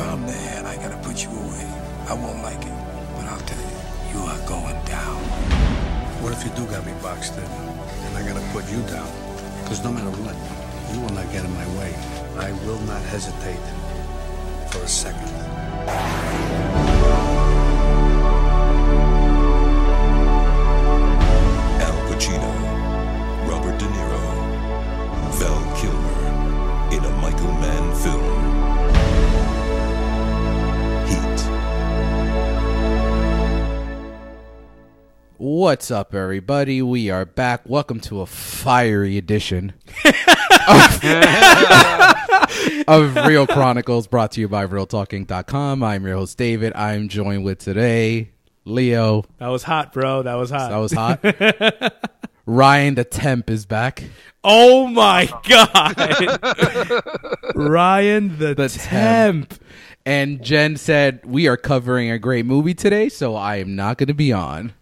If I'm there I gotta put you away, I won't like it. But I'll tell you, you are going down. What if you do got me boxed in and I gotta put you down? Because no matter what, you will not get in my way. I will not hesitate for a second. What's up, everybody? We are back. Welcome to a fiery edition of, of Real Chronicles brought to you by RealTalking.com. I'm your host, David. I'm joined with today Leo. That was hot, bro. That was hot. That was hot. Ryan, the temp, is back. oh my god, Ryan the, The temp. And Jen said, We are covering a great movie today, so I am not going to be on.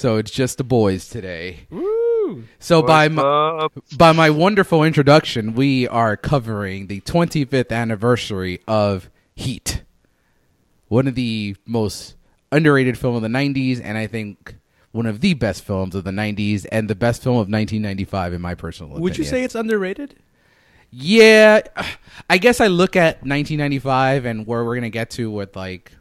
So it's just the boys today. Woo. So by my, by my wonderful introduction, we are covering the 25th anniversary of Heat, one of the most underrated film of the 90s, and I think one of the best films of the 90s, and the best film of 1995 in my personal opinion. Would you say it's underrated? Yeah, I guess I look at 1995 and where we're gonna get to with like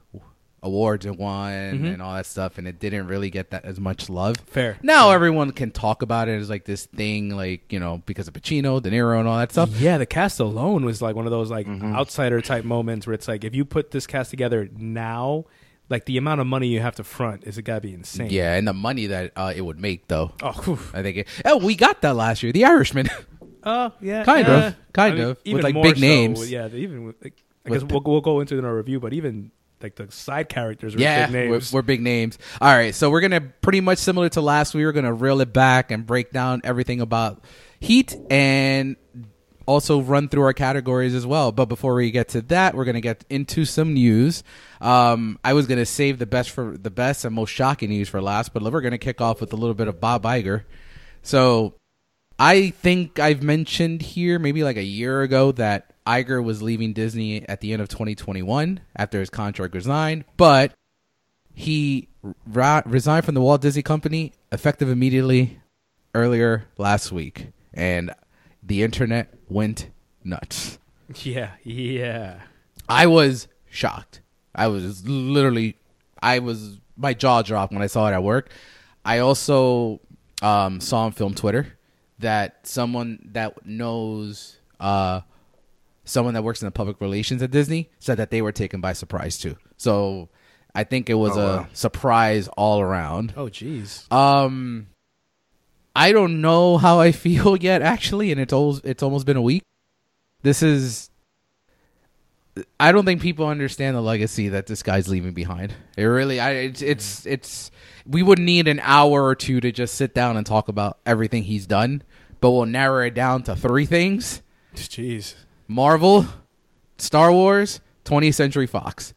awards it won and all that stuff, and it didn't really get that as much love. Fair. Now everyone can talk about it as like this thing, like you know, because of Pacino, De Niro, and all that stuff. Yeah, the cast alone was like one of those like outsider type moments where it's like if you put this cast together now, like the amount of money you have to front is it gotta be insane. Yeah, and the money that uh, it would make, though. Oh, whew. I think. It, oh, we got that last year, The Irishman. Oh, yeah, Kind yeah. of, kind I mean, of, with, even like, big so names. yeah, even with, like, I guess we'll, we'll go into it in our review, but even like the side characters were yeah, big names. We're, we're big names. All right, so we're gonna pretty much similar to last. We were gonna reel it back and break down everything about Heat and also run through our categories as well. But before we get to that, we're gonna get into some news. Um, I was gonna save the best for the best and most shocking news for last, but we're gonna kick off with a little bit of Bob Iger. So I think I've mentioned here maybe like a year ago that Iger was leaving Disney at the end of 2021 after his contract resigned, but he ra- resigned from the Walt Disney Company effective immediately earlier last week, and the internet went nuts. yeah, yeah. I was shocked. I was literally, I was my jaw dropped when I saw it at work. I also um, saw on film Twitter that someone that knows uh, someone that works in the public relations at Disney said that they were taken by surprise too. So I think it was a surprise all around. Oh, jeez. Um, I don't know how I feel yet, actually, and it's almost it's almost been a week. This is. I don't think people understand the legacy that this guy's leaving behind. It really, I it's it's it's. We would need an hour or two to just sit down and talk about everything he's done, but we'll narrow it down to three things: Jeez. Marvel, Star Wars, 20th Century Fox,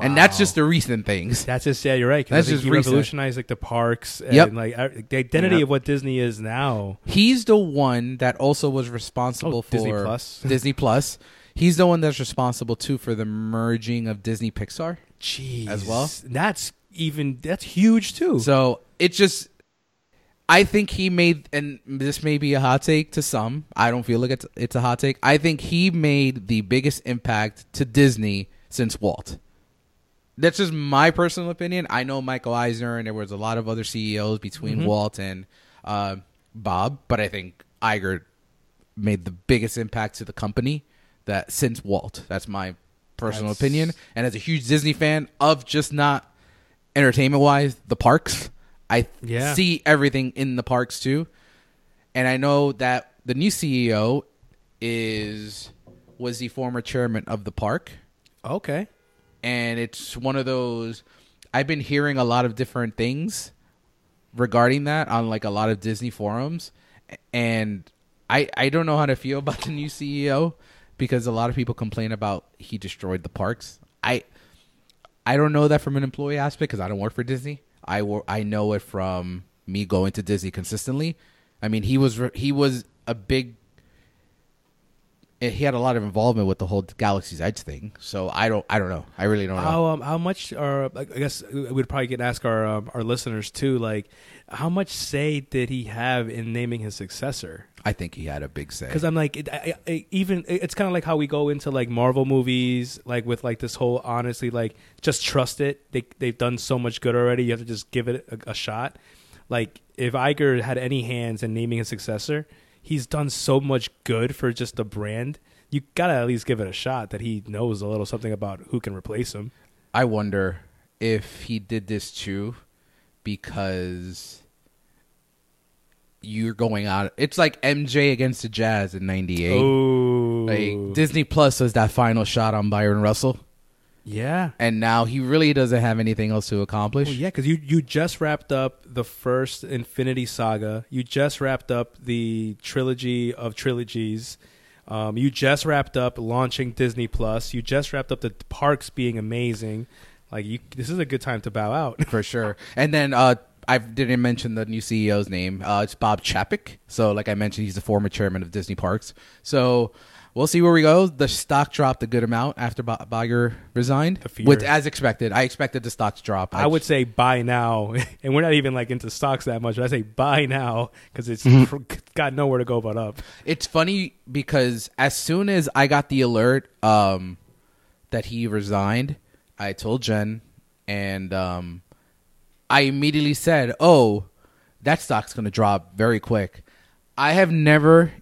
and that's just the recent things. That's just yeah, you're right. 'cause That's think just he recent. revolutionized like the parks and Yep. like the identity of what Disney is now. He's the one that also was responsible Oh, for Disney Plus. Disney Plus. He's the one that's responsible too for the merging of Disney Pixar. Jeez. As well? That's even that's huge too. So it just, I think he made, and this may be a hot take to some. I don't feel like it's it's a hot take. I think he made the biggest impact to Disney since Walt. That's just my personal opinion. I know Michael Eisner, and there was a lot of other CEOs between Walt and uh, Bob, but I think Iger made the biggest impact to the company that since Walt. That's my personal That's- opinion. And as a huge Disney fan of just not entertainment wise, the parks, I Yeah. see everything in the parks too. And I know that the new CEO is was the former chairman of the park okay. and it's one of those I've been hearing a lot of different things regarding that on like a lot of Disney forums and I I don't know how to feel about the new CEO because a lot of people complain about he destroyed the parks. I I don't know that from an employee aspect because I don't work for Disney. I wor- I know it from me going to Disney consistently. I mean, he was re- he was a big he had a lot of involvement with the whole Galaxy's Edge thing. So I don't, I don't know. I really don't know. How um, how much are I guess we'd probably get to ask our um, our listeners too like how much say did he have in naming his successor? I think he had a big say. Because I'm like it, I, I, even it's kind of like how we go into like Marvel movies like with like this whole honestly like just trust it they they've done so much good already you have to just give it a, a shot. Like if Iger had any hands in naming his successor, he's done so much good for just the brand. You gotta at least give it a shot that he knows a little something about who can replace him. I wonder if he did this too because you're going out. It's like MJ against the Jazz in '98. Oh, Like Disney Plus was that final shot on Bryon Russell, yeah. and now he really doesn't have anything else to accomplish. Well, yeah, because you you just wrapped up the first Infinity Saga. You just wrapped up the trilogy of trilogies. Um, you just wrapped up launching Disney Plus. You just wrapped up the parks being amazing. Like you, this is a good time to bow out. for sure. And then uh, I didn't mention the new CEO's name. Uh, it's Bob Chapek. So, like I mentioned, he's the former chairman of Disney Parks. So. We'll see where we go. The stock dropped a good amount after Bogger resigned, with as expected. I expected the stock to drop. I would say buy now, and we're not even like into stocks that much. But I say buy now because it's got nowhere to go but up. It's funny because as soon as I got the alert um, that he resigned, I told Jen, and um, I immediately said, "Oh, that stock's going to drop very quick." I have never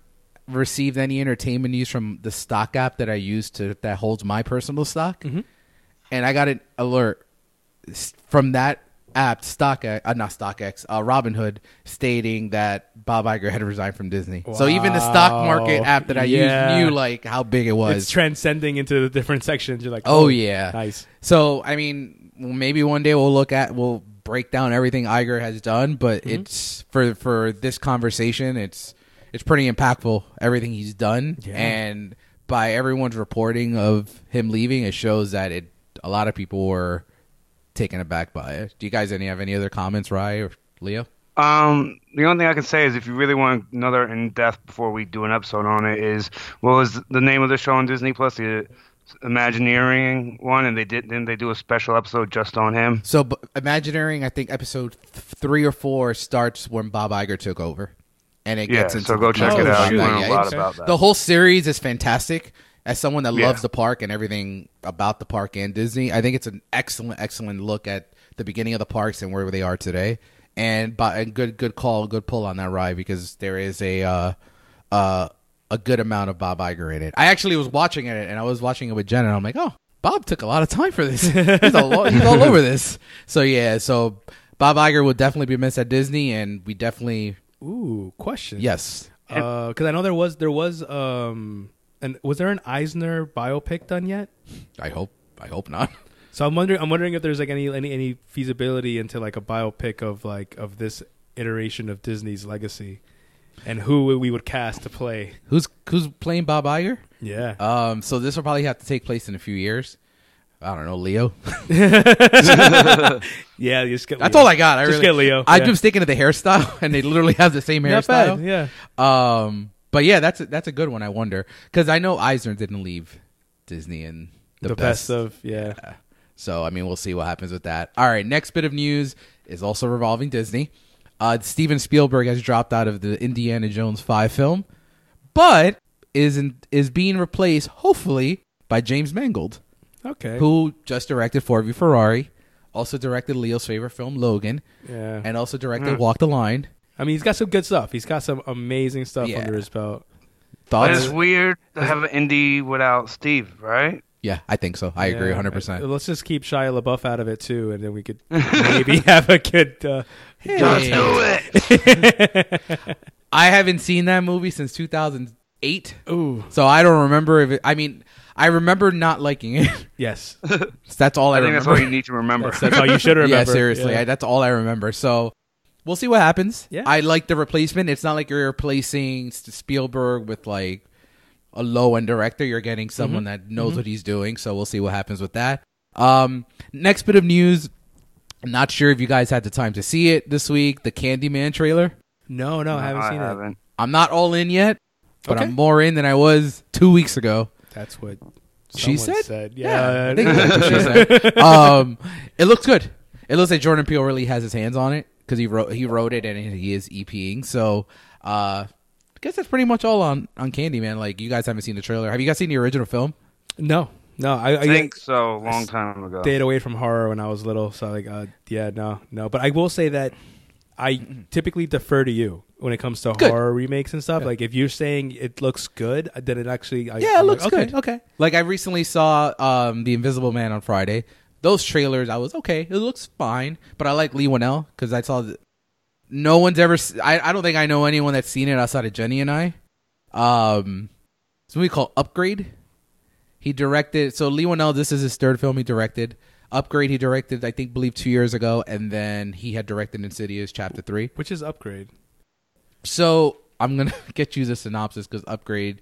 received any entertainment news from the stock app that I use to that holds my personal stock, and I got an alert from that app, Stock, uh, not StockX, uh, Robinhood, stating that Bob Iger had resigned from Disney. So even the stock market app that I Yeah. used knew like how big it was. It's transcending into the different sections. You're like, Oh, yeah, nice. So I mean, maybe one day we'll look at we'll break down everything Iger has done, but Mm-hmm. it's for for this conversation, it's it's pretty impactful everything he's done, Yeah. and by everyone's reporting of him leaving, it shows that it a lot of people were taken aback by it. Do you guys any have any other comments, Rye or Leo? Um, the only thing I can say is if you really want another in depth before we do an episode on it is what was the name of the show on Disney Plus? The Imagineering one, and they did then they do a special episode just on him. So, b- Imagineering, I think episode th- three or four starts when Bob Iger took over, and it Yeah, gets into so go check it out. about I that. learned a Yeah, lot about that. The whole series is fantastic. As someone that Yeah. loves the park and everything about the park and Disney, I think it's an excellent, excellent look at the beginning of the parks and where they are today. And by a good, good call, good pull on that ride because there is a uh, uh, a good amount of Bob Iger in it. I actually was watching it and I was watching it with Jen and I'm like, oh, Bob took a lot of time for this. he's, all, he's all over this. So yeah, so Bob Iger will definitely be missed at Disney, and we definitely Ooh, question. yes. because I know there was there was um and was there an Eisner biopic done yet? I hope I hope not. So I'm wondering I'm wondering if there's like any any any feasibility into like a biopic of like of this iteration of Disney's legacy, and who we would cast to play. Who's who's playing Bob Iger? Yeah. Um, so this will probably have to take place in a few years. I don't know, Leo. yeah, just get That's all I got. I Just really, get Leo. I yeah. just thinking of the hairstyle, and they literally have the same bad. hairstyle. Yeah. Um, but yeah, that's a, that's a good one. I wonder because I know Eisner didn't leave Disney and the, The, best. of yeah. Yeah. So I mean, we'll see what happens with that. All right, next bit of news is also revolving Disney. Uh, Steven Spielberg has dropped out of the Indiana Jones five film, but is in, is being replaced hopefully by James Mangold, Okay. who just directed Ford v Ferrari, also directed Leo's favorite film Logan, Yeah. and also directed Walk the Line. I mean, he's got some good stuff. He's got some amazing stuff Yeah. under his belt. But Thoughts? it's weird to have an indie without Steve, right? Yeah, I think so. I agree 100. Uh, percent Let's just keep Shia LaBeouf out of it too, and then we could maybe have a good. Uh, Just do it. I haven't seen that movie since 2008, ooh. so I don't remember if it. I mean, I remember not liking it. Yes. that's all I, I think that's remember. all you need to remember. That's, that's all you should remember. Yeah, seriously, Yeah. I, that's all I remember. So we'll see what happens. Yeah. I like the replacement. It's not like you're replacing Spielberg with like a low end director. You're getting someone that knows what he's doing. So we'll see what happens with that. Um, next bit of news. I'm not sure if you guys had the time to see it this week. The Candyman trailer. no, no, I haven't I seen it. haven't. I'm not all in yet. but Okay. I'm more in than I was two weeks ago. That's what She someone said? Yeah, I think that's what she said. Um, it looks good. It looks like Jordan Peele really has his hands on it because he wrote he wrote it and he is EPing. So, uh, I guess that's pretty much all on on Candyman. Like you guys haven't seen the trailer. Have you guys seen the original film? no, no. I, I think so. A long time ago. stayed away from horror when I was little. So like, uh, yeah, no, no. But I will say that I typically defer to you when it comes to Good. horror remakes and stuff. Like if you're saying it looks good, then it actually I, Yeah, it I'm looks like, okay, good. Okay, Like I recently saw um the Invisible Man on Friday. Those trailers, I was okay. It looks fine, but I like Leigh Whannell because I saw. The, no one's ever. I don't think I know anyone that's seen it outside of Jenny and I. Um, it's a movie called Upgrade. He directed. So Leigh Whannell, this is his third film he directed. Upgrade, he directed, I think, believe two years ago, and then he had directed Insidious Chapter Three. which is upgrade. So I'm gonna get you the synopsis because Upgrade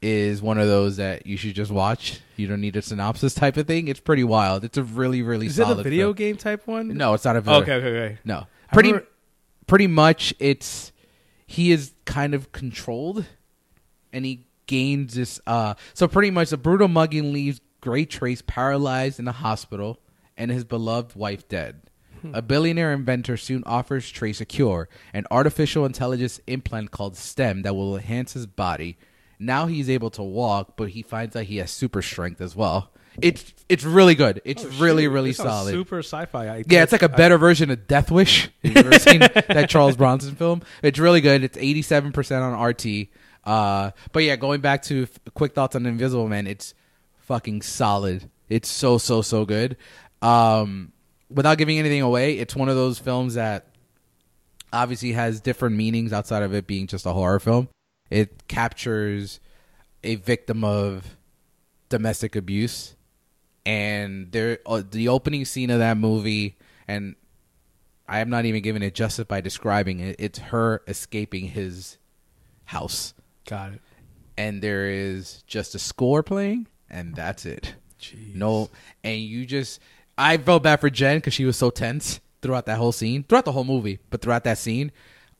is one of those that you should just watch. You don't need a synopsis type of thing. It's pretty wild. It's a really, really Is it a video film. game type one? No, it's not a video. Okay, okay, okay. No, pretty, remember- pretty much. It's he is kind of controlled, and he gains this. Uh, so pretty much, a brutal mugging leaves Gray Trace paralyzed in a hospital, and his beloved wife dead. A billionaire inventor soon offers Trace a cure, an artificial intelligence implant called STEM that will enhance his body. Now he's able to walk, but he finds out he has super strength as well. It's it's really good. It's really really This solid. Super sci-fi. I, Yeah, it's like a better version of Death Wish. Have you ever seen that Charles Bronson film? It's really good. It's eighty seven percent on RT. Uh, but yeah, going back to f- quick thoughts on Invisible Man, it's fucking solid. It's so so so good. Um, without giving anything away, it's one of those films that obviously has different meanings outside of it being just a horror film. It captures a victim of domestic abuse and there uh, the opening scene of that movie and I am not even giving it justice by describing it. It's her escaping his house Got it. and there is just a score playing and that's it. Jeez. No, and you just I felt bad for Jen because she was so tense throughout that whole scene, throughout the whole movie, but throughout that scene.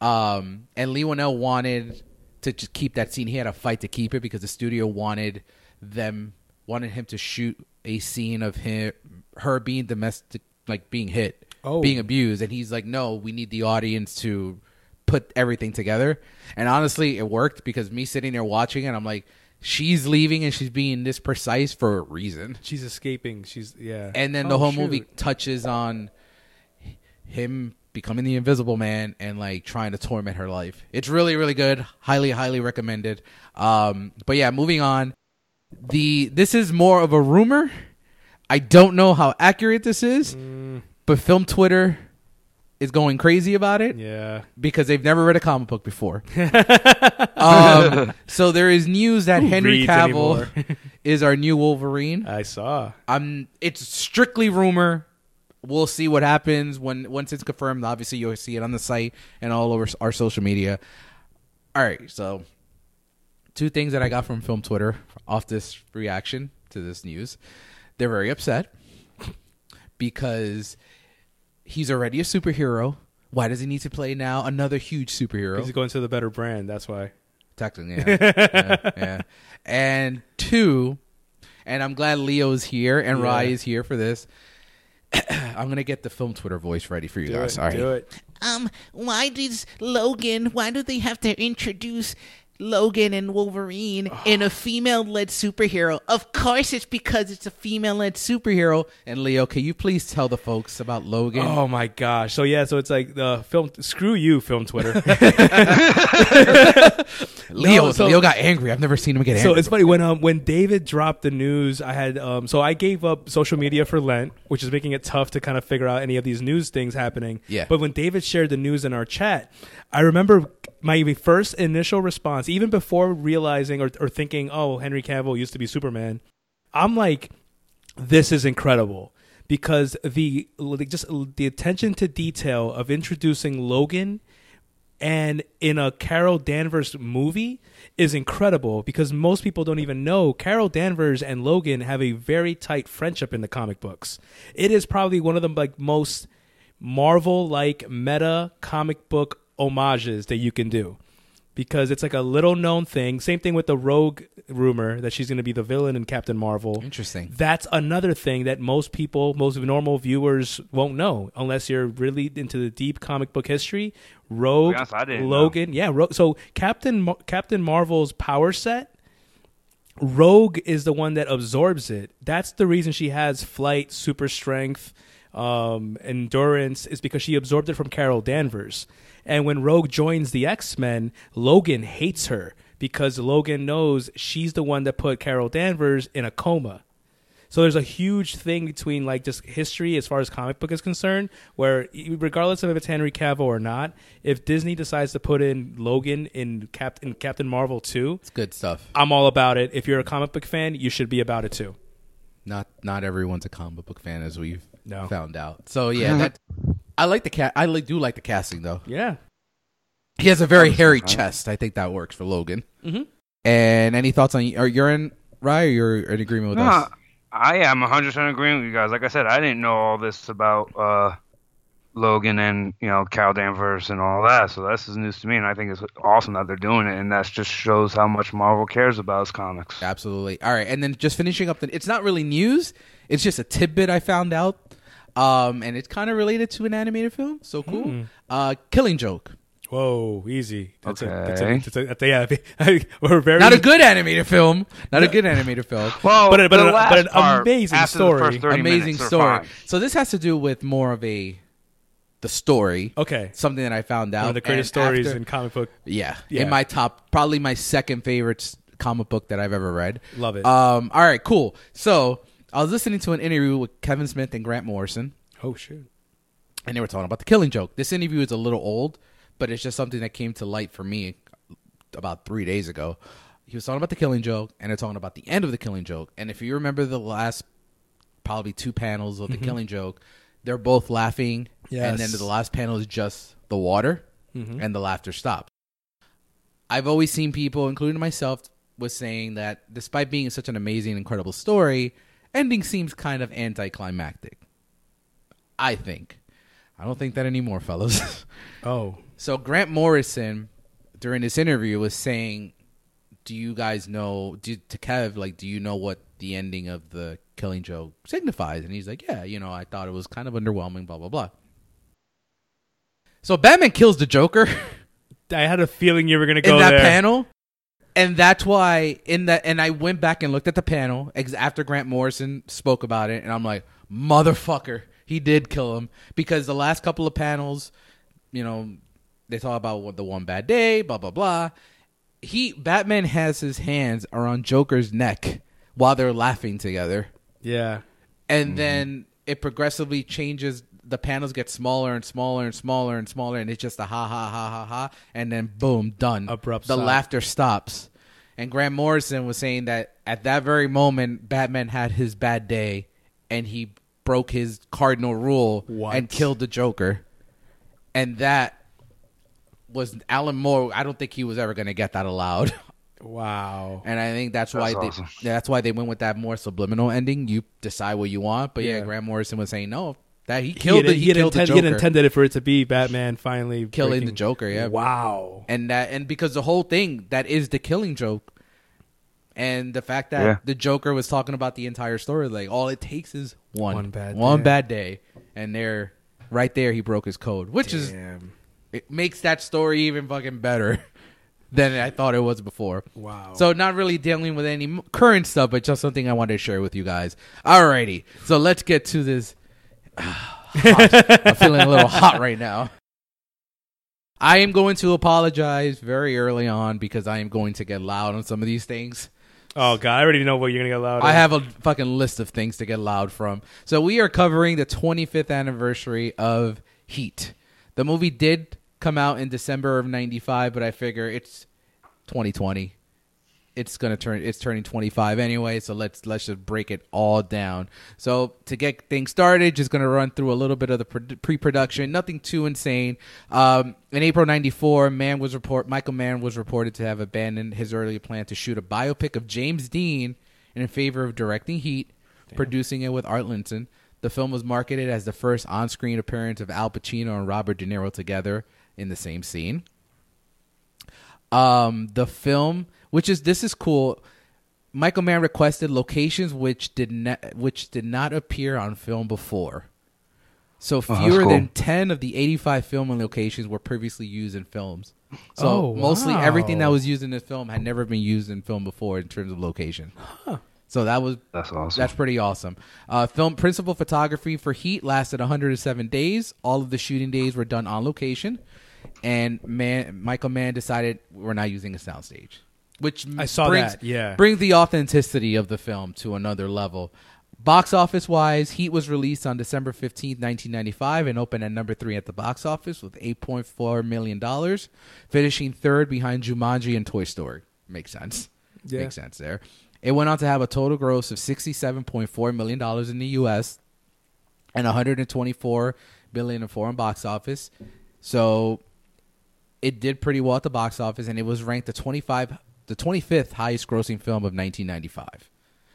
Um, and Leigh Whannell wanted to just keep that scene. He had a fight to keep it because the studio wanted them wanted him to shoot a scene of him her being domestic like being hit, Oh. being abused, and he's like, no, we need the audience to put everything together. And honestly, it worked because me sitting there watching it, I'm like, she's leaving and she's being this precise for a reason. She's escaping. She's yeah. And then the Oh, whole shoot. movie touches on him becoming the invisible man and like trying to torment her life. It's really, really good. Highly, highly recommended. Um, but yeah, moving on. The this is more of a rumor. I don't know how accurate this is, but film Twitter is going crazy about it Yeah. because they've never read a comic book before. um, so there is news that Who Henry Cavill is our new Wolverine. I saw. I'm. It's strictly rumor. We'll see what happens when once it's confirmed. Obviously, you'll see it on the site and all over our social media. All right, so two things that I got from film Twitter off this reaction to this news. They're very upset because he's already a superhero. Why does he need to play now another huge superhero? He's going to the better brand. That's why. Technically, yeah. yeah, yeah. And two, and I'm glad Leo's here and Yeah. Rye is here for this. I'm gonna get the film Twitter voice ready for you Do guys. it. All right. Do it. Um, why does Logan? Why do they have to introduce Logan and Wolverine in a female-led superhero? Of course, it's because it's a female-led superhero. And Leo, can you please tell the folks about Logan? Oh my gosh. So yeah. So it's like the film. Screw you, film Twitter. Leo, no, so- Leo got angry. I've never seen him get angry. So it's funny when um when David dropped the news, I had um so I gave up social media for Lent, which is making it tough to kind of figure out any of these news things happening. Yeah. But when David shared the news in our chat, I remember my first initial response, even before realizing or, or thinking, oh, Henry Cavill used to be Superman. I'm like, this is incredible because the like, just the attention to detail of introducing Logan and in a Carol Danvers movie is incredible because most people don't even know Carol Danvers and Logan have a very tight friendship in the comic books. It is probably one of the like most Marvel like meta comic book homages that you can do. Because it's like a little known thing. Same thing with the Rogue rumor that she's going to be the villain in Captain Marvel. Interesting. That's another thing that most people, most normal viewers won't know unless you're really into the deep comic book history. Rogue, honest, I didn't know. Logan, yeah. Ro- so Captain Mar- Captain Marvel's power set Rogue is the one that absorbs it. That's the reason she has flight, super strength, um, endurance, is because she absorbed it from Carol Danvers. And when Rogue joins the X Men, Logan hates her because Logan knows she's the one that put Carol Danvers in a coma. So there's a huge thing between like just history as far as comic book is concerned, where regardless of if it's Henry Cavill or not, if Disney decides to put in Logan in Cap- in Captain Marvel 2, It's good stuff. I'm all about it. If you're a comic book fan, you should be about it too. Not not everyone's a comic book fan, as we've No. found out. So yeah, that I like the cat. I like, do like the casting though. Yeah. He has a very hairy chest. I think that works for Logan. Mhm. And any thoughts on? Are you're in Rye? Or you're in agreement with No, us? I am 100% agreeing with you guys. Like I said, I didn't know all this about uh, Logan and you know Carol Danvers and all that. So this is news to me, and I think it's awesome that they're doing it. And that just shows how much Marvel cares about his comics. Absolutely. All right, and then just finishing up the. It's not really news. It's just a tidbit I found out, um, and it's kind of related to an animated film. So cool. Hmm. Uh, Killing Joke. Whoa, easy. That's a, that's a, Okay. that's a, that's a, yeah, we're very Not a good animated film. Not a good animated film. Well, But but the but an amazing story. Amazing story. fine. So this has to do with more of a the story. Okay. Something that I found out. One of the greatest and stories after- in comic book. Yeah, Yeah. in my top, probably my second favorite comic book that I've ever read. Love it. Um, all right, cool. So I was listening to an interview with Kevin Smith and Grant Morrison, Oh shoot. and they were talking about the Killing Joke. This interview is a little old, but it's just something that came to light for me about three days ago. He was talking about the Killing Joke, and they're talking about the end of the Killing Joke. And if you remember the last, probably two panels of the mm-hmm. Killing Joke, they're both laughing, and then the last panel is just the water, mm-hmm. and the laughter stops. I've always seen people, including myself, was saying that despite being such an amazing, incredible story, ending seems kind of anticlimactic. I think. I don't think that anymore, fellas. Oh. so Grant Morrison, during this interview, was saying, "Do you guys know?" Do, to Kev, like, do you know what the ending of the Killing Joke signifies? And he's like, "Yeah, you know, I thought it was kind of underwhelming." Blah blah blah. So Batman kills the Joker. I had a feeling you were gonna go in that there. panel. And that's why in that and I went back and looked at the panel ex- after Grant Morrison spoke about it and I'm like, "Motherfucker, he did kill him because the last couple of panels, you know, they talk about what the one bad day, blah blah blah. He Batman has his hands around Joker's neck while they're laughing together Yeah. and mm-hmm. then it progressively changes the panels get smaller and smaller and smaller and smaller and it's just a ha ha ha ha ha and then boom done Abrupt the stop. laughter stops and grant morrison was saying that at that very moment batman had his bad day and he broke his cardinal rule What? and killed the joker and that was alan moore i don't think he was ever going to get that allowed Wow. and I think that's, why That's they awesome. yeah, that's why they went with that more subliminal ending. You decide what you want, but yeah, Yeah. Grant Morrison was saying no, that he He killed had, the, he he, had killed inten- the he had intended it for it to be Batman finally killing breaking- the Joker. Yeah, Wow. and that and because the whole thing that is the killing joke, and the fact that Yeah. the Joker was talking about the entire story, like all it takes is one One bad one day. bad day, and there, right there, he broke his code, which is it makes that story even fucking better than I thought it was before. Wow. So not really dealing with any current stuff, but just something I wanted to share with you guys. Alrighty, so let's get to this. I'm feeling a little hot right now. I am going to apologize very early on because I am going to get loud on some of these things. Oh god, I already know what you're gonna get loud. I have a fucking list of things to get loud from. So we are covering the 25th anniversary of Heat. The movie did come out in December of 95, but I figure it's 2020. It's going to turn it's turning 25 anyway, so let's let's just break it all down. So to get things started, just going to run through a little bit of the pre- pre-production, nothing too insane. Um, in April 94, Mann was report Michael Mann was reported to have abandoned his earlier plan to shoot a biopic of James Dean in favor of directing Heat, producing it with Art Linson. The film was marketed as the first on-screen appearance of Al Pacino and Robert De Niro together in the same scene. Um, the film, which is this is cool. Michael Mann requested locations which did not which did not appear on film before. So that's fewer cool. than ten of the eighty-five filming locations were previously used in films. So Oh, mostly everything that was used in this film had never been used in film before in terms of location. So that was That's awesome. that's pretty awesome. Uh, film principal photography for Heat lasted 107 days. All of the shooting days were done on location, and man, Michael Mann decided we're not using a soundstage, which I saw brings, that, yeah. brings the authenticity of the film to another level. Box office wise, Heat was released on December 15th, 1995, and opened at number three at the box office with 8.4 million dollars, finishing third behind Jumanji and Toy Story. Makes sense. Yeah. Makes sense there. It went on to have a total gross of $67.4 million in the U.S. and 124 billion in foreign box office. So it did pretty well at the box office, and it was ranked the 25, the 25th highest grossing film of 1995.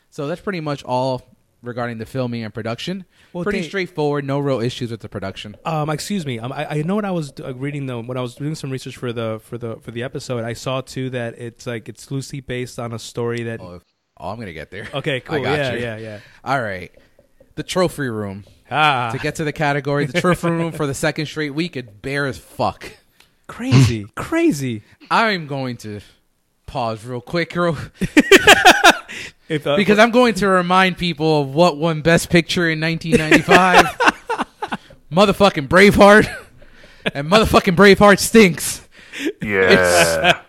So that's pretty much all regarding the filming and production. Well, pretty Dave- straightforward, no real issues with the production. Um, excuse me. Um, I, I know what I was uh, reading though when I was doing some research for the for the for the episode. I saw too that it's like it's loosely based on a story that. Oh, oh I'm gonna get there. Okay, cool. I got yeah, you. yeah, yeah. All right, the trophy room. Ah, To get to the category, the trophy room for the second straight week, it bare as fuck. crazy, crazy. I'm going to pause real quick, real, If, uh, because I'm going to remind people of what won Best Picture in 1995. motherfucking Braveheart, and motherfucking Braveheart stinks. yeah.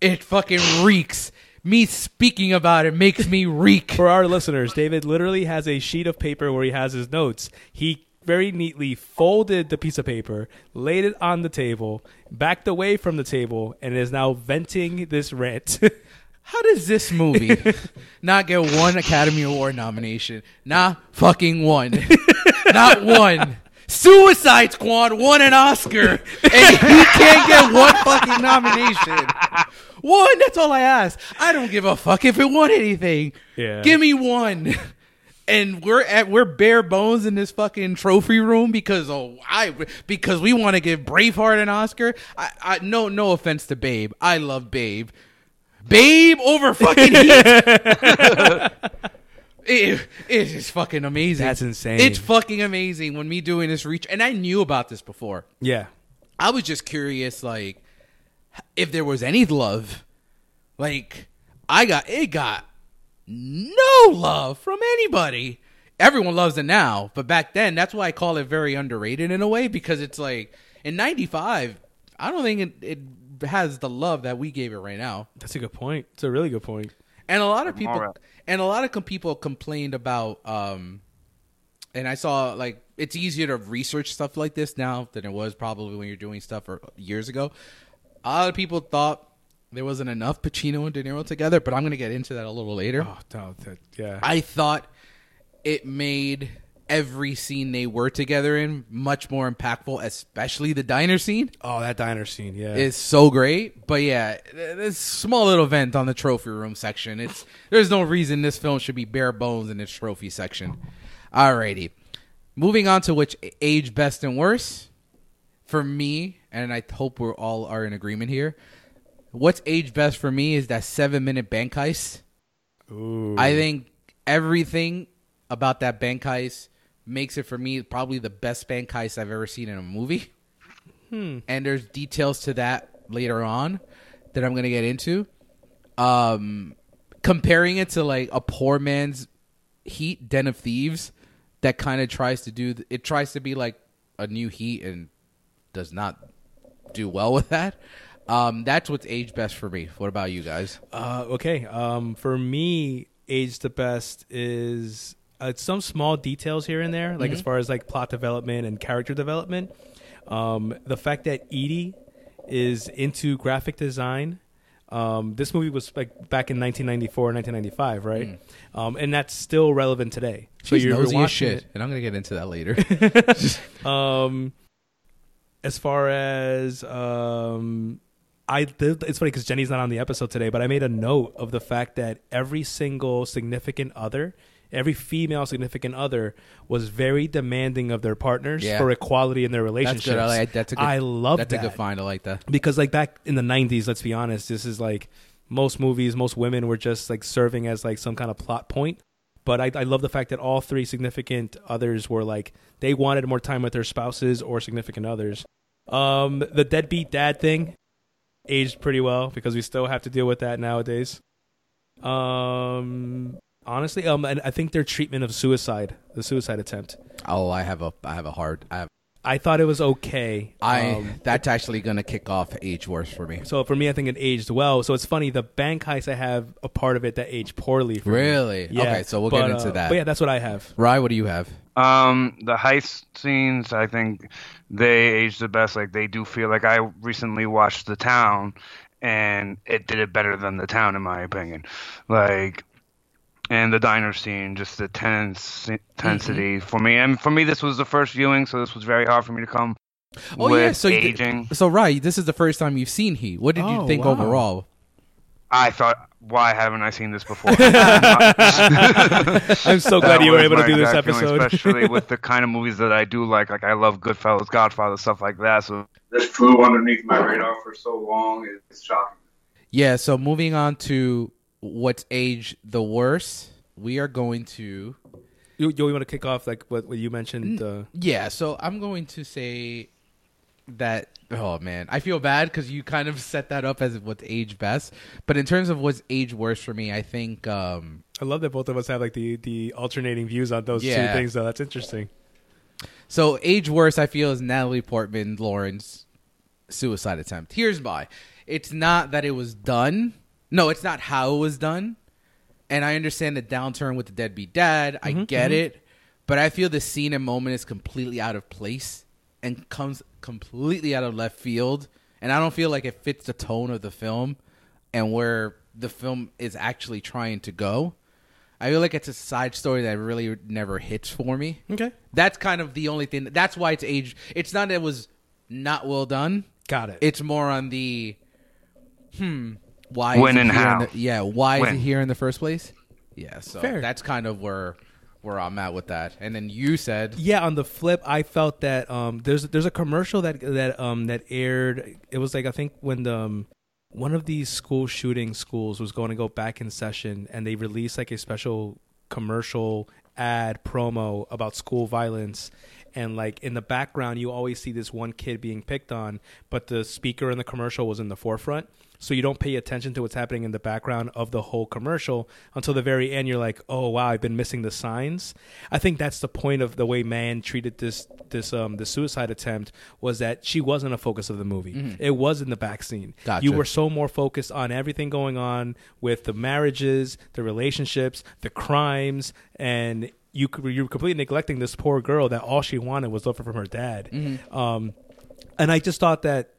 It fucking reeks. Me speaking about it makes me reek. for our listeners, David literally has a sheet of paper where he has his notes. He very neatly folded the piece of paper, laid it on the table, backed away from the table, and is now venting this rant. How does this movie not get one Academy Award nomination? Not fucking one. not one. Suicide Squad won an Oscar, and he can't get one fucking nomination. One, that's all I ask. I don't give a fuck if it won anything. Yeah. Give me one. And we're at we're bare bones in this fucking trophy room because oh I because we want to give Braveheart an Oscar. I, I no no offense to Babe, I love Babe, Babe over fucking Heat. it, it is fucking amazing. That's insane. It's fucking amazing when me doing this reach, and I knew about this before. yeah. I was just curious, like, if there was any love. Like, I got it got no love from anybody. Everyone loves it now, but back then, that's why I call it very underrated in a way because it's like in '95, I don't think it, it has the love that we gave it right now. That's a good point. It's a really good point. And a lot of people, Alright. and a lot of com- people complained about. um And I saw like it's easier to research stuff like this now than it was probably when you're doing stuff or years ago. A lot of people thought there wasn't enough Pacino and De Niro together, but I'm going to get into that a little later. Oh, no, that, yeah. I thought it made every scene they were together in much more impactful, especially the diner scene oh, that diner scene. Yeah. is so great. But yeah, this small little vent on the trophy room section. It's there's no reason this film should be bare bones in its trophy section. Alrighty, moving on to which age best and worst for me, and I hope we're all are in agreement here. What's age best for me is that seven minute bank heist. Ooh. I think everything about that bank heist makes it for me probably the best bank heist I've ever seen in a movie. And there's details to that later on that I'm going to get into. Um, comparing it to like a poor man's Heat, Den of Thieves, that kind of tries to do it tries to be like a new Heat and does not do well with that. Um, that's what's age best for me. What about you guys? Uh, okay. Um, for me, age the best is uh, some small details here and there, like as far as like plot development and character development. Um, the fact that Eady is into graphic design. Um, this movie was like back in 1994, 1995, right? Um, and that's still relevant today. So She's you're nosy as watching shit, it- and I'm gonna get into that later. um, as far as um, I it's funny because Jenny's not on the episode today, but I made a note of the fact that every single significant other every female significant other was very demanding of their partners Yeah. for equality in their That's relationships. good. I like, that's a good. I love That's that a good find. I like that. because like back in the 90s let's be honest this is like most movies most women were just like serving as like some kind of plot point but I, I love the fact that all three significant others were like they wanted more time with their spouses or significant others um the deadbeat dad thing aged pretty well because we still have to deal with that nowadays um honestly um and i think their treatment of suicide the suicide attempt Oh, I have a. I have a hard. I have. i thought it was okay I. Um, that's actually gonna kick off age worse for me. So for me, I think it aged well. So it's funny. The bank heist I have a part of it that aged poorly. For me. Really? Yeah. Okay, so we'll But, get into uh, that. But yeah, that's what I have. Rye, what do you have? Um, the heist scenes, I think they aged the best. Like they do feel like I recently watched The Town, and it did it better than The Town, in my opinion. Like, and the diner scene, just the tense intensity Mm-hmm. for me. And for me, this was the first viewing, so this was very hard for me to come Oh with yeah, so you aging. so Rye, this is the first time you've seen Heat. What did you Oh, think wow. overall? I thought, why haven't I seen this before? I'm so glad you were able to do this exact feeling, episode. especially with the kind of movies that I do like. Like I love Goodfellas, Godfather, stuff like that. So this flew underneath my radar for so long. It's shocking. Yeah, so moving on to what's age the worst, we are going to you, you want to kick off like what, what you mentioned? Uh, Yeah, so I'm going to say that oh man, I feel bad because you kind of set that up as what's age best. But in terms of what's age worst for me, I think um I love that both of us have like the the alternating views on those Yeah. two things. Though that's interesting. so age worst I feel is Natalie Portman Lauren's suicide attempt. Here's why. It's not that it was done. No, it's not how it was done. And I understand the downturn with the deadbeat dad. I get it. But I feel the scene and moment is completely out of place and comes completely out of left field. And I don't feel like it fits the tone of the film and where the film is actually trying to go. I feel like it's a side story that really never hits for me. Okay, That's kind of the only thing. That's why it's age. It's not that it was not well done. got it. It's more on the hmm. Why? When is and here in how. the- yeah. Why is it here in the first place? Yeah. So Fair. that's kind of where where I'm at with that. And then you said, Yeah, on the flip, I felt that um, there's there's a commercial that that um that aired. It was like I think when the um, one of these school shooting schools was going to go back in session, and they released like a special commercial ad promo about school violence. And like in the background, you always see this one kid being picked on, but the speaker in the commercial was in the forefront. So you don't pay attention to what's happening in the background of the whole commercial until the very end. You're like, oh wow, I've been missing the signs. I think that's the point of the way man treated this this um the suicide attempt was that she wasn't a focus of the movie. It was in the back scene. Gotcha. You were so more focused on everything going on with the marriages, the relationships, the crimes, and you you were completely neglecting this poor girl that all she wanted was love from her dad. Um, and I just thought that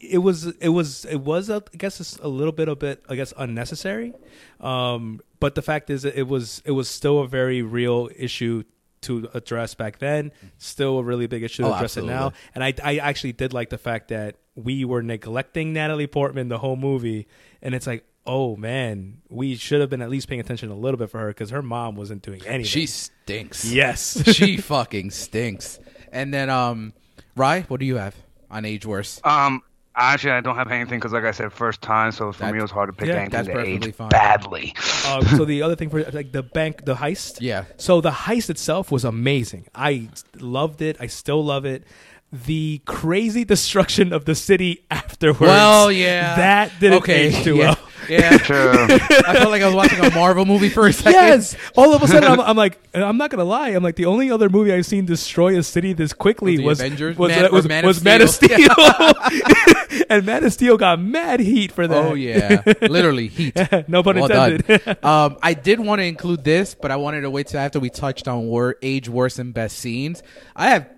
it was it was it was a, I guess a little bit a bit I guess unnecessary, um, but the fact is that it was it was still a very real issue to address back then. Still a really big issue to Oh, address it now. And I I actually did like the fact that we were neglecting Natalie Portman the whole movie, and it's like. Oh man, we should have been at least paying attention a little bit for her because her mom wasn't doing anything. "She stinks." yes, she fucking stinks. And then, um, Rye, what do you have on age Worse? Um, actually, I don't have anything because, like I said, first time, so for That's- me it was hard to pick yeah, anything that's that aged fine. badly. um, so the other thing for like the bank, the heist. Yeah. So the heist itself was amazing. I loved it. I still love it. The crazy destruction of the city afterwards. Well, yeah, that didn't okay. age too yeah. well. Yeah, Sure. I felt like I was watching a Marvel movie for a second. Yes. All of a sudden, I'm, I'm like, and I'm not gonna lie. I'm like, the only other movie I've seen destroy a city this quickly Was was the Avengers? was, Man- was, or Man was of Man of Steel. Steel, and Man of Steel got mad heat for that. Oh yeah, literally heat. no pun Well intended. done. um, I did want to include this, but I wanted to wait till after we touched on wor- age worse and best scenes. I have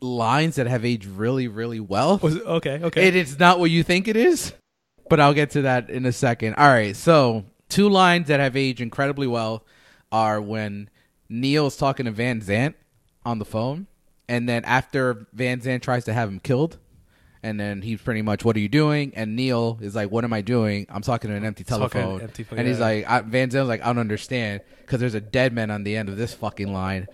lines that have aged really, really well. Was it- okay, okay. It is not what you think it is, but I'll get to that in a second. All right, so two lines that have aged incredibly well are when Neil's talking to Van Zant on the phone, and then after Van Zant tries to have him killed, And then he's pretty much, "What are you doing?" And Neil is like, "What am I doing?" I'm talking to an empty telephone. empty and he's like, I, "Van Zant's like, I don't understand because there's a dead man on the end of this fucking line."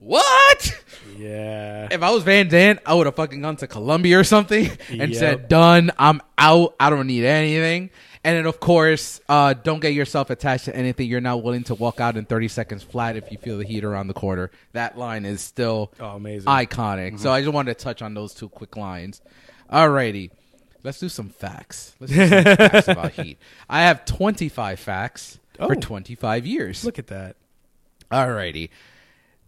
What? Yeah. If I was Van Zant, I would have fucking gone to Colombia or something and Yep. said, "Done. I'm out. I don't need anything." And then, of course, uh, don't get yourself attached to anything you're not willing to walk out in 30 seconds flat if you feel the heat around the corner. That line is still Oh, amazing. iconic. So I just wanted to touch on those two quick lines. Alrighty, let's do some facts. Let's do some facts about Heat. I have 25 facts for Oh. 25 years. Look at that. Alrighty.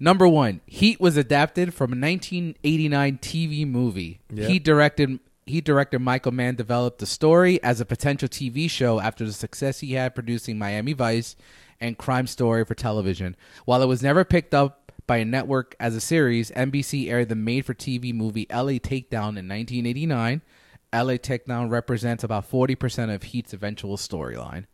Number one, Heat was adapted from a 1989 TV movie. Yeah. Heat directed. Heat director Michael Mann developed the story as a potential TV show after the success he had producing Miami Vice and Crime Story for television. While it was never picked up by a network as a series, NBC aired the made-for-TV movie LA Takedown in 1989. LA Takedown represents about 40% of Heat's eventual storyline.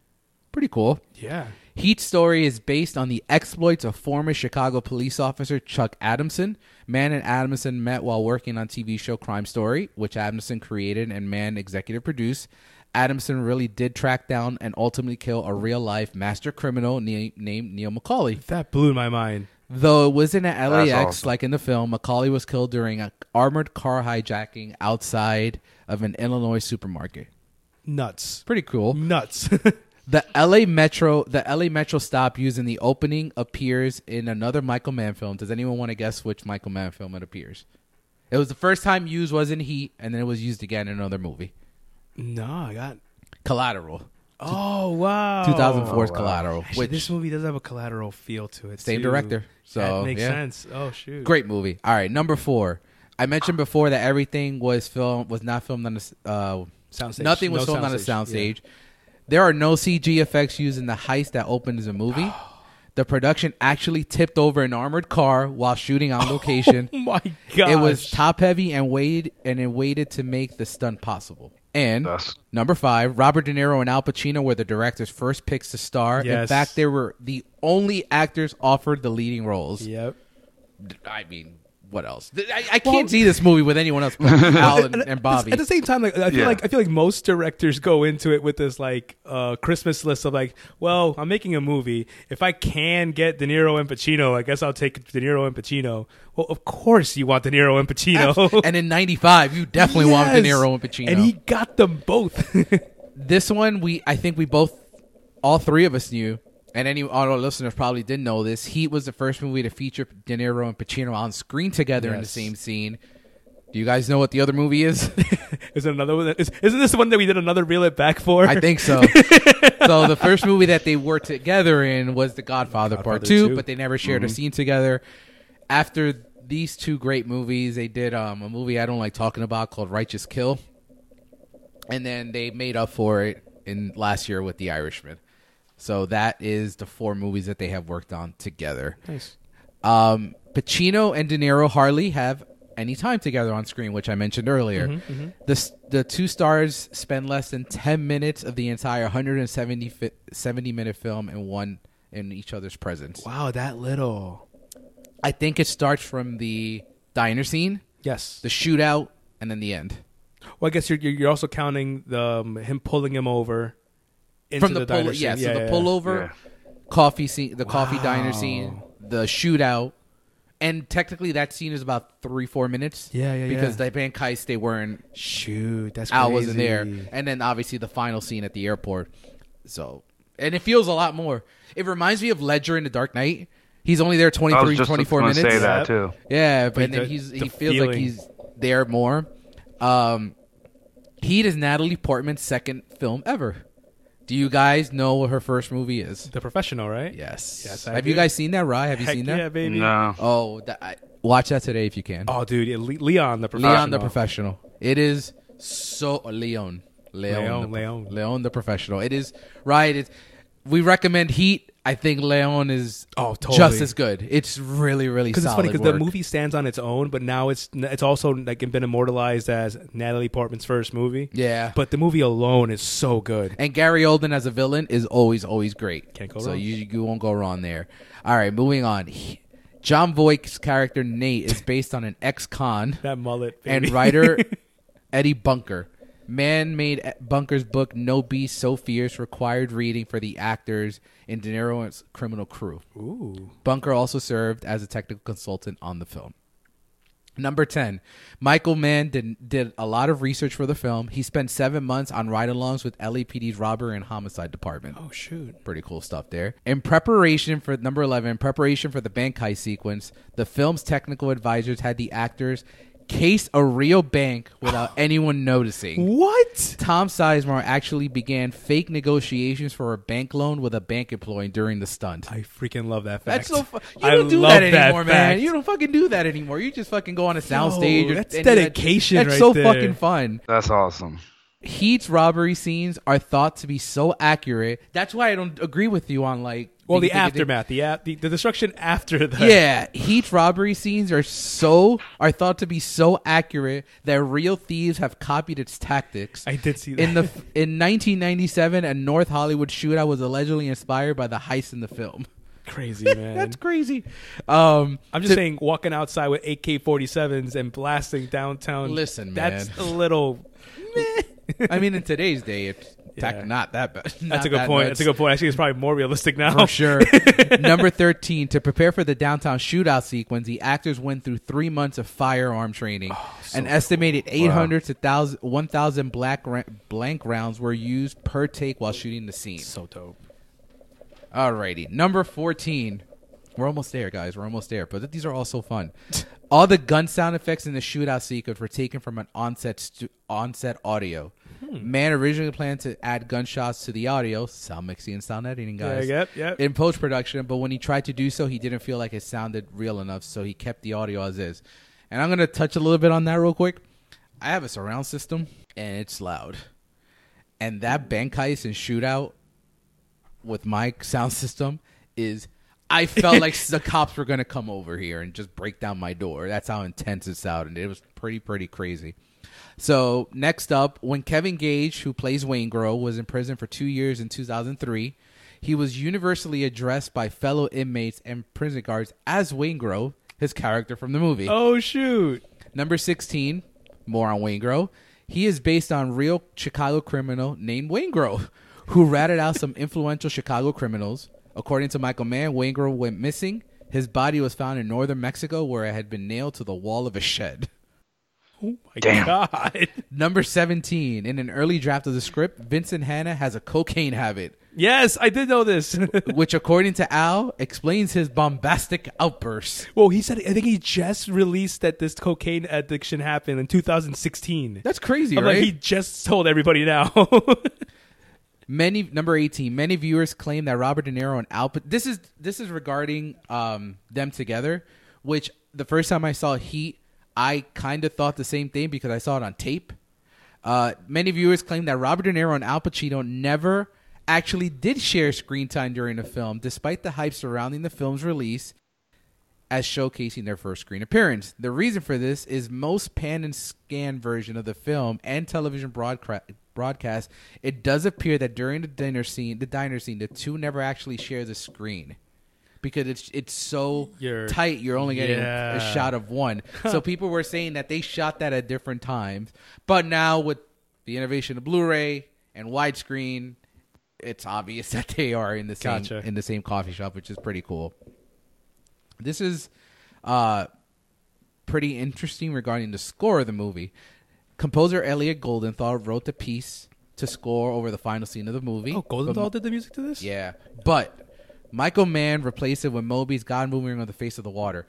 Pretty cool. Yeah. Heat's story is based on the exploits of former Chicago police officer Chuck Adamson. Mann and Adamson met while working on TV show Crime Story, which Adamson created and Mann executive produced. Adamson really did track down and ultimately kill a real life master criminal na- named Neil McCauley. That blew my mind. Though it wasn't at LAX awesome. like in the film, McCauley was killed during an armored car hijacking outside of an Illinois supermarket. Nuts. Pretty cool. Nuts. The LA Metro, the LA Metro stop used in the opening appears in another Michael Mann film. Does anyone want to guess which Michael Mann film it appears? It was the first time used was in Heat, and then it was used again in another movie, no, I got. Collateral, Oh wow. 2004's Collateral, Actually, which this movie does have a collateral feel to it. Same too. director, so, that makes yeah. sense. Oh shoot. great movie. All right, number four. I mentioned before that everything was filmed was not filmed on the uh, Soundstage. Nothing was No filmed on a soundstage, soundstage. There are no CG effects used in the heist that opens the movie. The production actually tipped over an armored car while shooting on oh location. Oh my god. It was top heavy and weighed and it waited to make the stunt possible. And Thus. number five, Robert De Niro and Al Pacino were the director's first picks to star. In Yes. fact, they were the only actors offered the leading roles. Yep. I mean, what else? I, I can't see this movie with anyone else but Al and, and Bobby. At the same time, like I feel Yeah. like I feel like most directors go into it with this like uh, Christmas list of like, well, I'm making a movie. If I can get De Niro and Pacino, I guess I'll take De Niro and Pacino. Well, of course you want De Niro and Pacino. and in '95, you definitely want De Niro and Pacino. and he got them both. this one we I think we both all three of us knew and any our listeners probably didn't know this. Heat was the first movie to feature De Niro and Pacino on screen together in the same scene. Do you guys know what the other movie is? is it another one? That, is, isn't this the one that we did another reel it back for? I think so. so the first movie that they were together in was The Godfather, Part 2, 2. but they never shared a scene together. After these two great movies, they did um, a movie I don't like talking about called Righteous Kill. And then they made up for it in last year with The Irishman. So that is the four movies that they have worked on together. Nice. Um, Pacino and De Niro hardly have any time together on screen, which I mentioned earlier. Mm-hmm, The s- the two stars spend less than ten minutes of the entire 170 fi- 70 minute film in one in each other's presence. Wow, that little. I think it starts from the diner scene, Yes. the shootout, and then the end. Well, I guess you're you're also counting the um, him pulling him over From the, diner pull, scene. yeah, so the yeah. pullover, coffee scene, the coffee diner scene, the shootout, and technically that scene is about three four minutes. Yeah, yeah, Because yeah. the bank heist they weren't Shoot, that's Al crazy. wasn't there, and then obviously the final scene at the airport. So, and it feels a lot more. It reminds me of Ledger in The Dark Knight. He's only there I was 23, just 24 minutes. say that too. Yeah, but But then the- he's the he feels like he's there more. Um, Heat is Natalie Portman's second film ever. Do you guys know what her first movie is? The professional, right? Yes. Yes, I Have you guys seen that? Rye, have you Heck seen that? yeah, baby. No. Oh, that, I, watch that today if you can. Oh, dude, yeah, Le- Leon the professional. Leon the professional. It is so Leon. Leon, Leon, the, Leon. Leon the professional. It is right. It's we recommend Heat. I think Leon is Oh, totally. just as good. It's really really Because it's funny because the movie stands on its own, but now it's it's also like been immortalized as Natalie Portman's first movie. Yeah. but the movie alone is so good. And Gary Oldman as a villain is always always great. Can't go so wrong. you you won't go wrong there. All right, moving on. Jon Voight's character Nate is based on an ex-con That mullet, and writer Eddie Bunker. Man made Bunker's book No Beast So Fierce required reading for the actors in De Niro's criminal crew. Ooh. Bunker also served as a technical consultant on the film. Number 10. Michael Mann did, did a lot of research for the film. He spent seven months on ride alongs with LAPD's robbery and homicide department. Oh shoot. Pretty cool stuff there. In preparation for number 11, in preparation for the bank heist sequence, the film's technical advisors had the actors case a real bank without anyone noticing. What? Tom Sizemore actually began fake negotiations for a bank loan with a bank employee during the stunt. I freaking love that fact. That's so. Fu- you I don't do love that anymore, man. fact. You don't fucking do that anymore. You just fucking go on a soundstage. or that's any of that- dedication That's right so there. fucking fun. That's awesome. Heat's robbery scenes are thought to be so accurate. That's why I don't agree with you on like. Well, the aftermath, the, ap- the the destruction after the Yeah, Heat's robbery scenes are so are thought to be so accurate that real thieves have copied its tactics. I did see that. In the in 1997, a North Hollywood shootout was allegedly inspired by the heist in the film. crazy man. That's crazy. Um, I'm just to- saying, walking outside with AK-47s and blasting downtown. Listen, that's man. a little. I mean, in today's day, it's Yeah. not that bad. That's a good that point. nuts. That's a good point. Actually, it's probably more realistic now. For sure. Number 13, to prepare for the downtown shootout sequence, the actors went through three months of firearm training. Oh, an estimated 800 to 1,000 1,000 black ra- blank rounds were used per take while shooting the scene. so dope. Alrighty. Number 14. We're almost there, guys. We're almost there. But these are all so fun. all the gun sound effects in the shootout sequence were taken from an onset stu- onset audio. Hmm. Man originally planned to add gunshots to the audio, sound mixing and sound editing, guys. Yeah, yep, yep. In post production, but when he tried to do so, he didn't feel like it sounded real enough, so he kept the audio as is. And I'm gonna touch a little bit on that real quick. I have a surround system, and it's loud. And that bank heist and shootout with my sound system is I felt like the cops were gonna come over here and just break down my door. That's how intense it sounded. It was pretty pretty crazy. So next up, when Kevin Gage, who plays Waingro, was in prison for two years in 2003, he was universally addressed by fellow inmates and prison guards as Waingro, his character from the movie. Oh shoot! Number 16, more on Waingro. He is based on real Chicago criminal named Waingro, who ratted out some influential Chicago criminals. According to Michael Mann, Waingro went missing. His body was found in northern Mexico where it had been nailed to the wall of a shed. Oh my Damn. god! Number 17, in an early draft of the script, Vincent Hanna has a cocaine habit, Yes, I did know this. which, according to Al, explains his bombastic outbursts. well, he said I think he just released that this cocaine addiction happened in 2016. That's crazy, I'm right? like he just told everybody now. Many number eighteen. Many viewers claim that Robert De Niro and Al. But this is this is regarding um, them together. Which the first time I saw Heat, I kind of thought the same thing because I saw it on tape. Uh, many viewers claim that Robert De Niro and Al Pacino never actually did share screen time during the film, despite the hype surrounding the film's release as showcasing their first screen appearance. The reason for this is most pan and scan version of the film and television broadcast broadcast, it does appear that during the dinner scene, the diner scene, the two never actually share the screen. Because it's it's so You're- tight, you're only getting Yeah. a shot of one. so people were saying that they shot that at different times, but now with the innovation of Blu-ray and widescreen, it's obvious that they are in the same Gotcha. in the same coffee shop, which is pretty cool. This is uh, pretty interesting regarding the score of the movie. Composer Elliot Goldenthal wrote the piece to score over the final scene of the movie. oh, But Goldenthal did the music to this. yeah, but Michael Mann replaced it with Moby's "God Moving on the Face of the Water."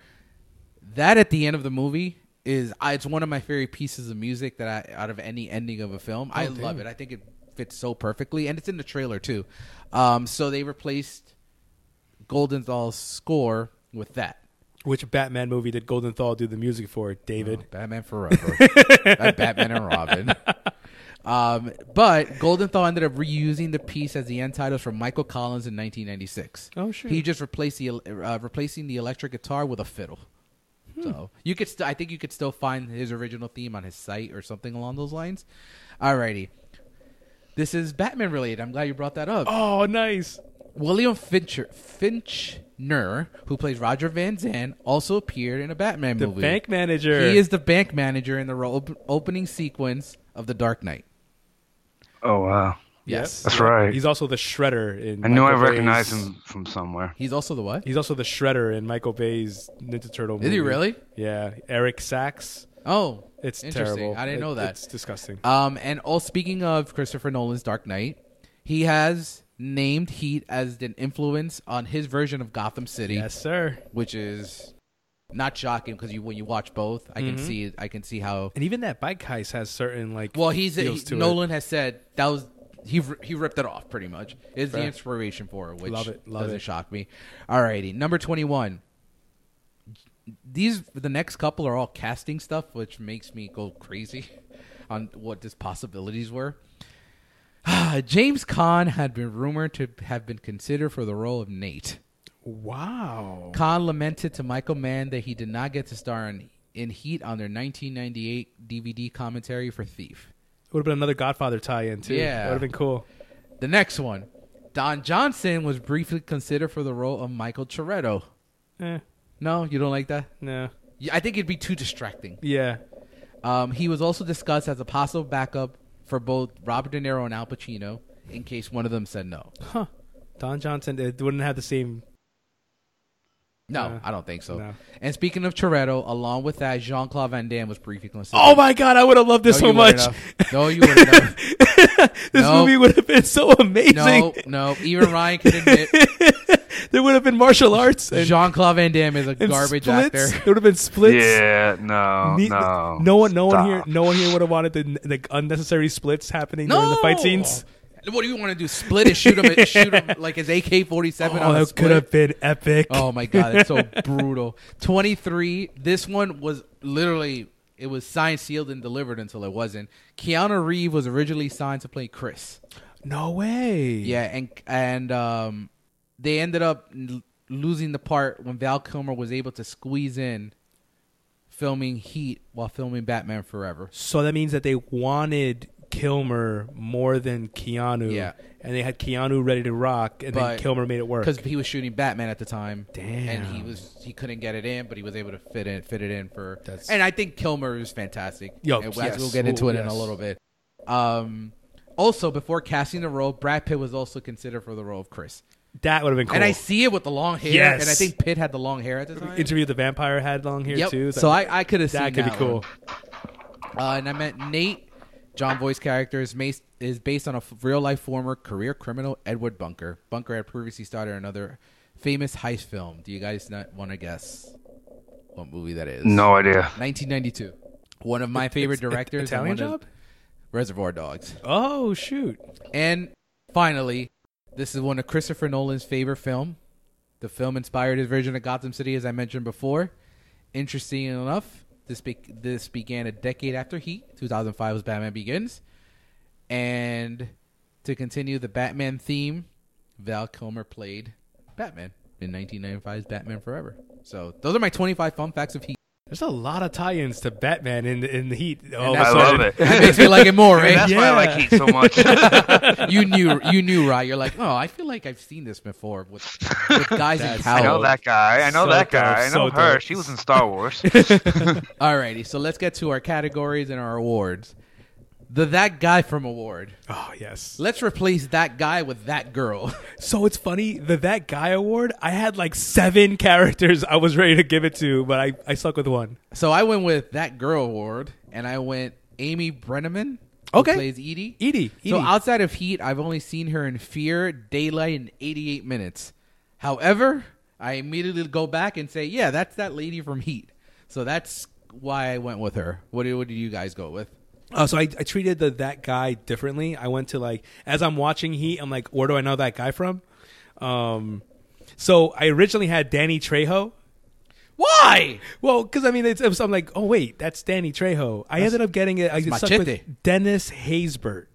That at the end of the movie is it's one of my favorite pieces of music that I out of any ending of a film. I love it. I think it fits so perfectly, and it's in the trailer too. Um, so they replaced Goldenthal's score with that. Which Batman movie did Goldenthal do the music for? David. Batman Forever, Batman and Robin. Um, but Goldenthal ended up reusing the piece as the end titles from Michael Collins in 1996. Oh, sure. He just replaced the uh, replacing the electric guitar with a fiddle. Hmm. So you could, st- I think you could still find his original theme on his site or something along those lines. Alrighty, this is Batman related. I'm glad you brought that up. Oh, nice. William Fincher Finchner, who plays Roger Van Zant, also appeared in a Batman The movie. bank manager. He is the bank manager in the ro- opening sequence of The Dark Knight. Oh wow. Yes. That's right. He's also the shredder in. I knew I Michael recognized Bay's- him from somewhere. He's also the what? He's also the shredder in Michael Bay's Ninja Turtle movie. Is he really? Yeah, Eric Sacks. Oh, It's interesting. terrible. I didn't It- know that. It's disgusting. Um, and all speaking of Christopher Nolan's Dark Knight, he has named Heat as an influence on his version of Gotham City, yes, sir. which is not shocking because you when you watch both, I can Mm-hmm. see I can see how. And even that bike heist has certain like. Well, he's feels he, to it. Nolan has said that was he r- he ripped it off pretty much. Is the Fair. inspiration for it, which Love it, love doesn't it. shock me. Alrighty, number twenty one. These the next couple are all casting stuff, which makes me go crazy on what his possibilities were. James Caan had been rumored to have been considered for the role of Nate. Wow. Caan lamented to Michael Mann that he did not get to star in, in Heat on their 1998 DVD commentary for Thief. It would have been another Godfather tie-in too. Yeah. would have been cool. The next one, Don Johnson was briefly considered for the role of Michael Cheritto. Eh, No, you don't like that? no. Yeah, I think it'd be too distracting. Yeah. Um, he was also discussed as a possible backup for both Robert De Niro and Al Pacino in case one of them said no. Huh. Don Johnson it wouldn't have the same. No, Uh, I don't think so. no. And speaking of Cheritto, along with that, Jean Claude Van Damme was briefly considered. Oh my God! I would have loved this No, so much. No, you wouldn't have. this No. movie would have been so amazing. No, no. Even Ryan can admit there would have been martial arts Jean Claude Van Damme is a garbage splits. actor. There would have been splits. Yeah, no, Ne- no. no one, no one here, no one here would have wanted the, the unnecessary splits happening during the fight scenes. What do you want to do? Split it? Shoot him? shoot him like his AK forty seven? Oh, that could have been epic. Oh my god, it's so brutal. Twenty three. This one was literally it was signed, sealed, and delivered until it wasn't. Keanu Reeve was originally signed to play Chris. No way. Yeah, and and um, they ended up l- losing the part when Val Kilmer was able to squeeze in filming Heat while filming Batman Forever. So that means that they wanted Kilmer more than Keanu. Yeah. And they had Keanu ready to rock, and then Kilmer made it work. because he was shooting Batman at the time. Damn. and he was he couldn't get it in, but he was able to fit in fit it in for. That's- and I think Kilmer is fantastic. Yo, And yes. we'll get into Ooh, it in a yes. little bit. Um, also before casting the role, Brad Pitt was also considered for the role of Chris, that would have been cool. and I see it with the long hair. Yes. and I think Pitt had the long hair at the time. Interview with the Vampire had long hair Yep. too. so I, I could have seen that could be cool. one. Uh, and I met Nate. Jon Voight's character is, mas- is based on a f- real life former career criminal, Edward Bunker. Bunker had previously starred in another famous heist film. Do you guys not want to guess what movie that is? No idea. 1992. One of my favorite It's- directors. and Italian one of- Job. Reservoir Dogs. Oh shoot! And finally, this is one of Christopher Nolan's favorite film. The film inspired his version of Gotham City, as I mentioned before. Interesting enough, this be- this began a decade after Heat. 2005 was Batman Begins, and to continue the Batman theme, Val Kilmer played Batman in 1995's Batman Forever. So those are my 25 fun facts of Heat. There's a lot of tie-ins to Batman in the, in the Heat. Oh, that's I love it. That makes me like it more, right? That's why I like Heat so much. you knew, you knew, right? You're like, oh, I feel like I've seen this before with, with guys in That's- I know that guy. I know So that guy. dope, I know so her. dope. She was in Star Wars. Alrighty, so let's get to our categories and our awards. The that guy from award. oh yes. Let's replace that guy with that girl. So it's funny the that guy award. I had like seven characters I was ready to give it to, but I I stuck with one. So I went with that girl award, and I went Amy Brenneman. who Okay. plays Eady. Eady. So outside of Heat, I've only seen her in Fear, Daylight, and 88 Minutes. However, I immediately go back and say, yeah, that's that lady from Heat. So that's why I went with her. What do, what do you guys go with? Uh, so I, I treated the that guy differently. I went to like as I'm watching Heat, I'm like, where do I know that guy from? Um, so I originally had Danny Trejo. Why? Well, because I mean, it's, it was, I'm like, oh wait, that's Danny Trejo. I ended up getting it. I that's stuck with Dennis Haysbert.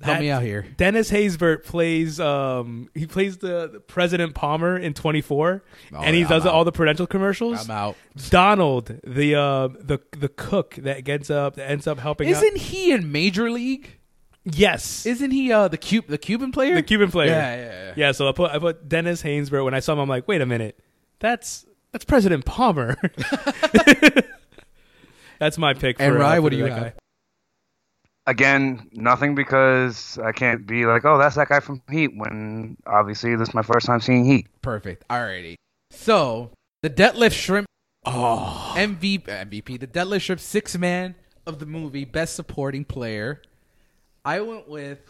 Help me out here. Dennis Haysbert plays um he plays the, the President Palmer in 24 Oh, and he yeah, does all out. the prudential commercials. I'm out. Donald, the uh the the cook that gets up that ends up helping out. Isn't he in Major League? Yes, Isn't he uh the cube the Cuban player? the Cuban player. Yeah, yeah, yeah. Yeah so I put I put Dennis Haysbert When I saw him, I'm like, wait a minute, that's that's President Palmer. that's my pick. For, And uh, Rye, for what do you have? guy. Again, nothing because I can't be like, oh, that's that guy from Heat. When obviously this is my first time seeing Heat. Perfect. Alrighty. So the Deadlift Shrimp oh. MVP MVP, the Deadlift Shrimp six man of the movie, best supporting player. I went with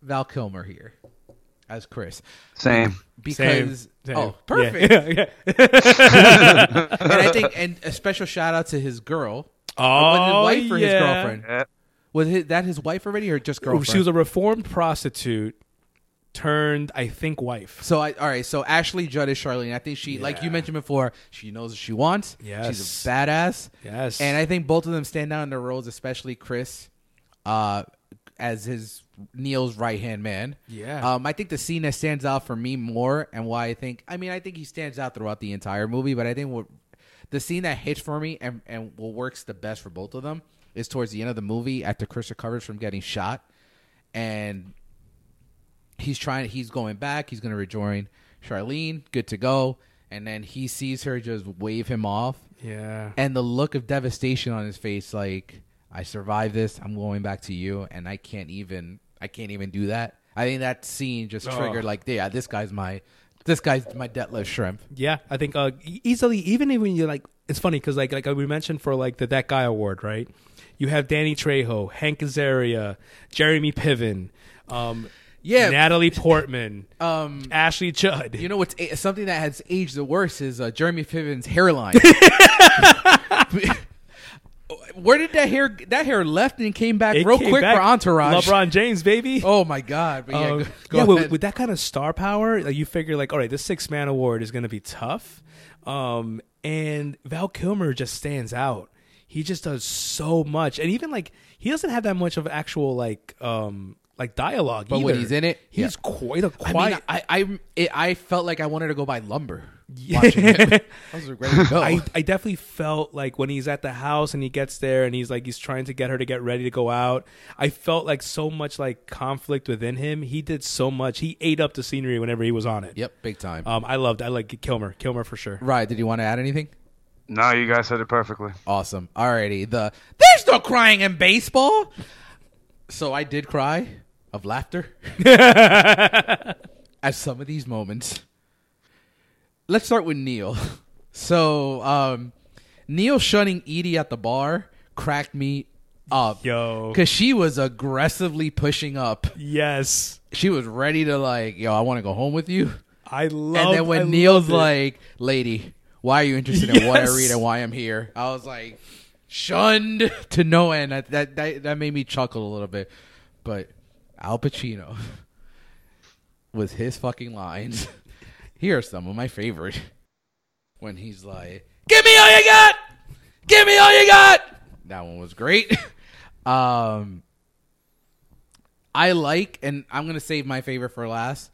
Val Kilmer here as Chris. Same. Because Same. oh perfect. Yeah, yeah. and I think and a special shout out to his girl. Oh, was his wife or his girlfriend? Yeah. Was his, that his wife already or just girlfriend? She was a reformed prostitute turned, I think, wife. So I all right. So Ashley Judd is Charlene. I think she, like you mentioned before, she knows what she wants. Yes. she's a badass. Yes. and I think both of them stand out in their roles, especially Chris, uh, as his Neil's right hand man. Yeah. Um, I think the scene that stands out for me more, and why I think, I mean, I think he stands out throughout the entire movie, but I think what the scene that hits for me and and what works the best for both of them is towards the end of the movie after Chris recovers from getting shot, and he's trying he's going back he's going to rejoin charlene good to go and then he sees her just wave him off yeah. and the look of devastation on his face like i survived this i'm going back to you and i can't even i can't even do that i think that scene just Oh. triggered like yeah this guy's my this guy's my deadlift shrimp Yeah, I think uh, easily, even when you like, it's funny because like like we mentioned for like the that guy award, right? You have Danny Trejo, Hank Azaria, Jeremy Piven, um, Yeah. Natalie Portman, um Ashley Judd. you know what's a- something that has aged the worst is uh, jeremy piven's hairline where did that hair that hair left and came back It real came quick back. for entourage LeBron James, baby. Oh my god! But yeah, Um, go, go yeah, with, with that kind of star power, like you figure like, all right, this six man award is going to be tough. Um, and Val Kilmer just stands out. He just does so much, and even like he doesn't have that much of actual like um like dialogue. But when he's in it, he's yeah. quite a quiet. mean, I I it, I felt like I wanted to go buy lumber. Watching it. I was ready to go. I, I definitely felt like when he's at the house and he gets there and he's like he's trying to get her to get ready to go out. I felt like so much like conflict within him. He did so much. He ate up the scenery whenever he was on it. yep, big time. Um, I loved. I like Kilmer. Kilmer for sure. right? Did you want to add anything? No, you guys said it perfectly. Awesome. Alrighty. The there's no crying in baseball. So I did cry of laughter at some of these moments. Let's start with Neil. So um, Neil shunning Eady at the bar cracked me up. Yo. because she was aggressively pushing up. Yes, She was ready to like, yo, I want to go home with you. I love. and then when I Neil's like, "Lady, why are you interested in what I read and why I'm here?" I was like, shunned to no end. That that that, that made me chuckle a little bit. But Al Pacino with his fucking lines. Here are some of my favorite. When he's like, "Give me all you got, give me all you got." That one was great. um, I like, and I'm gonna save my favorite for last.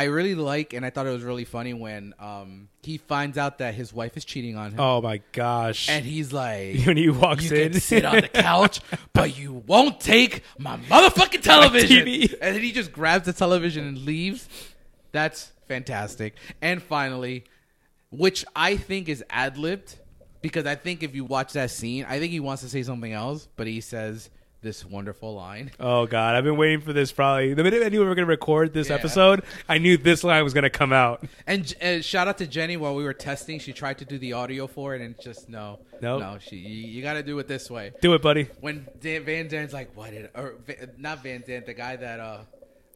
I really like, and I thought it was really funny when um he finds out that his wife is cheating on him, oh my gosh, and he's like, when he walks "You in, can sit on the couch, but you won't take my motherfucking television." TV. And then he just grabs the television and leaves. That's fantastic. And finally, which I think is ad libbed, because I think if you watch that scene, I think he wants to say something else, but he says this wonderful line. Oh god, I've been waiting for this. Probably the minute I knew we were going to record this Yeah. episode, I knew this line was going to come out. And uh, shout out to Jenny while we were testing. She tried to do the audio for it, and just no, Nope. no. She, you, you got to do it this way. Do it, buddy. When Dan, Van Zant's like, "What did?" Or not Van Zant, the guy that uh,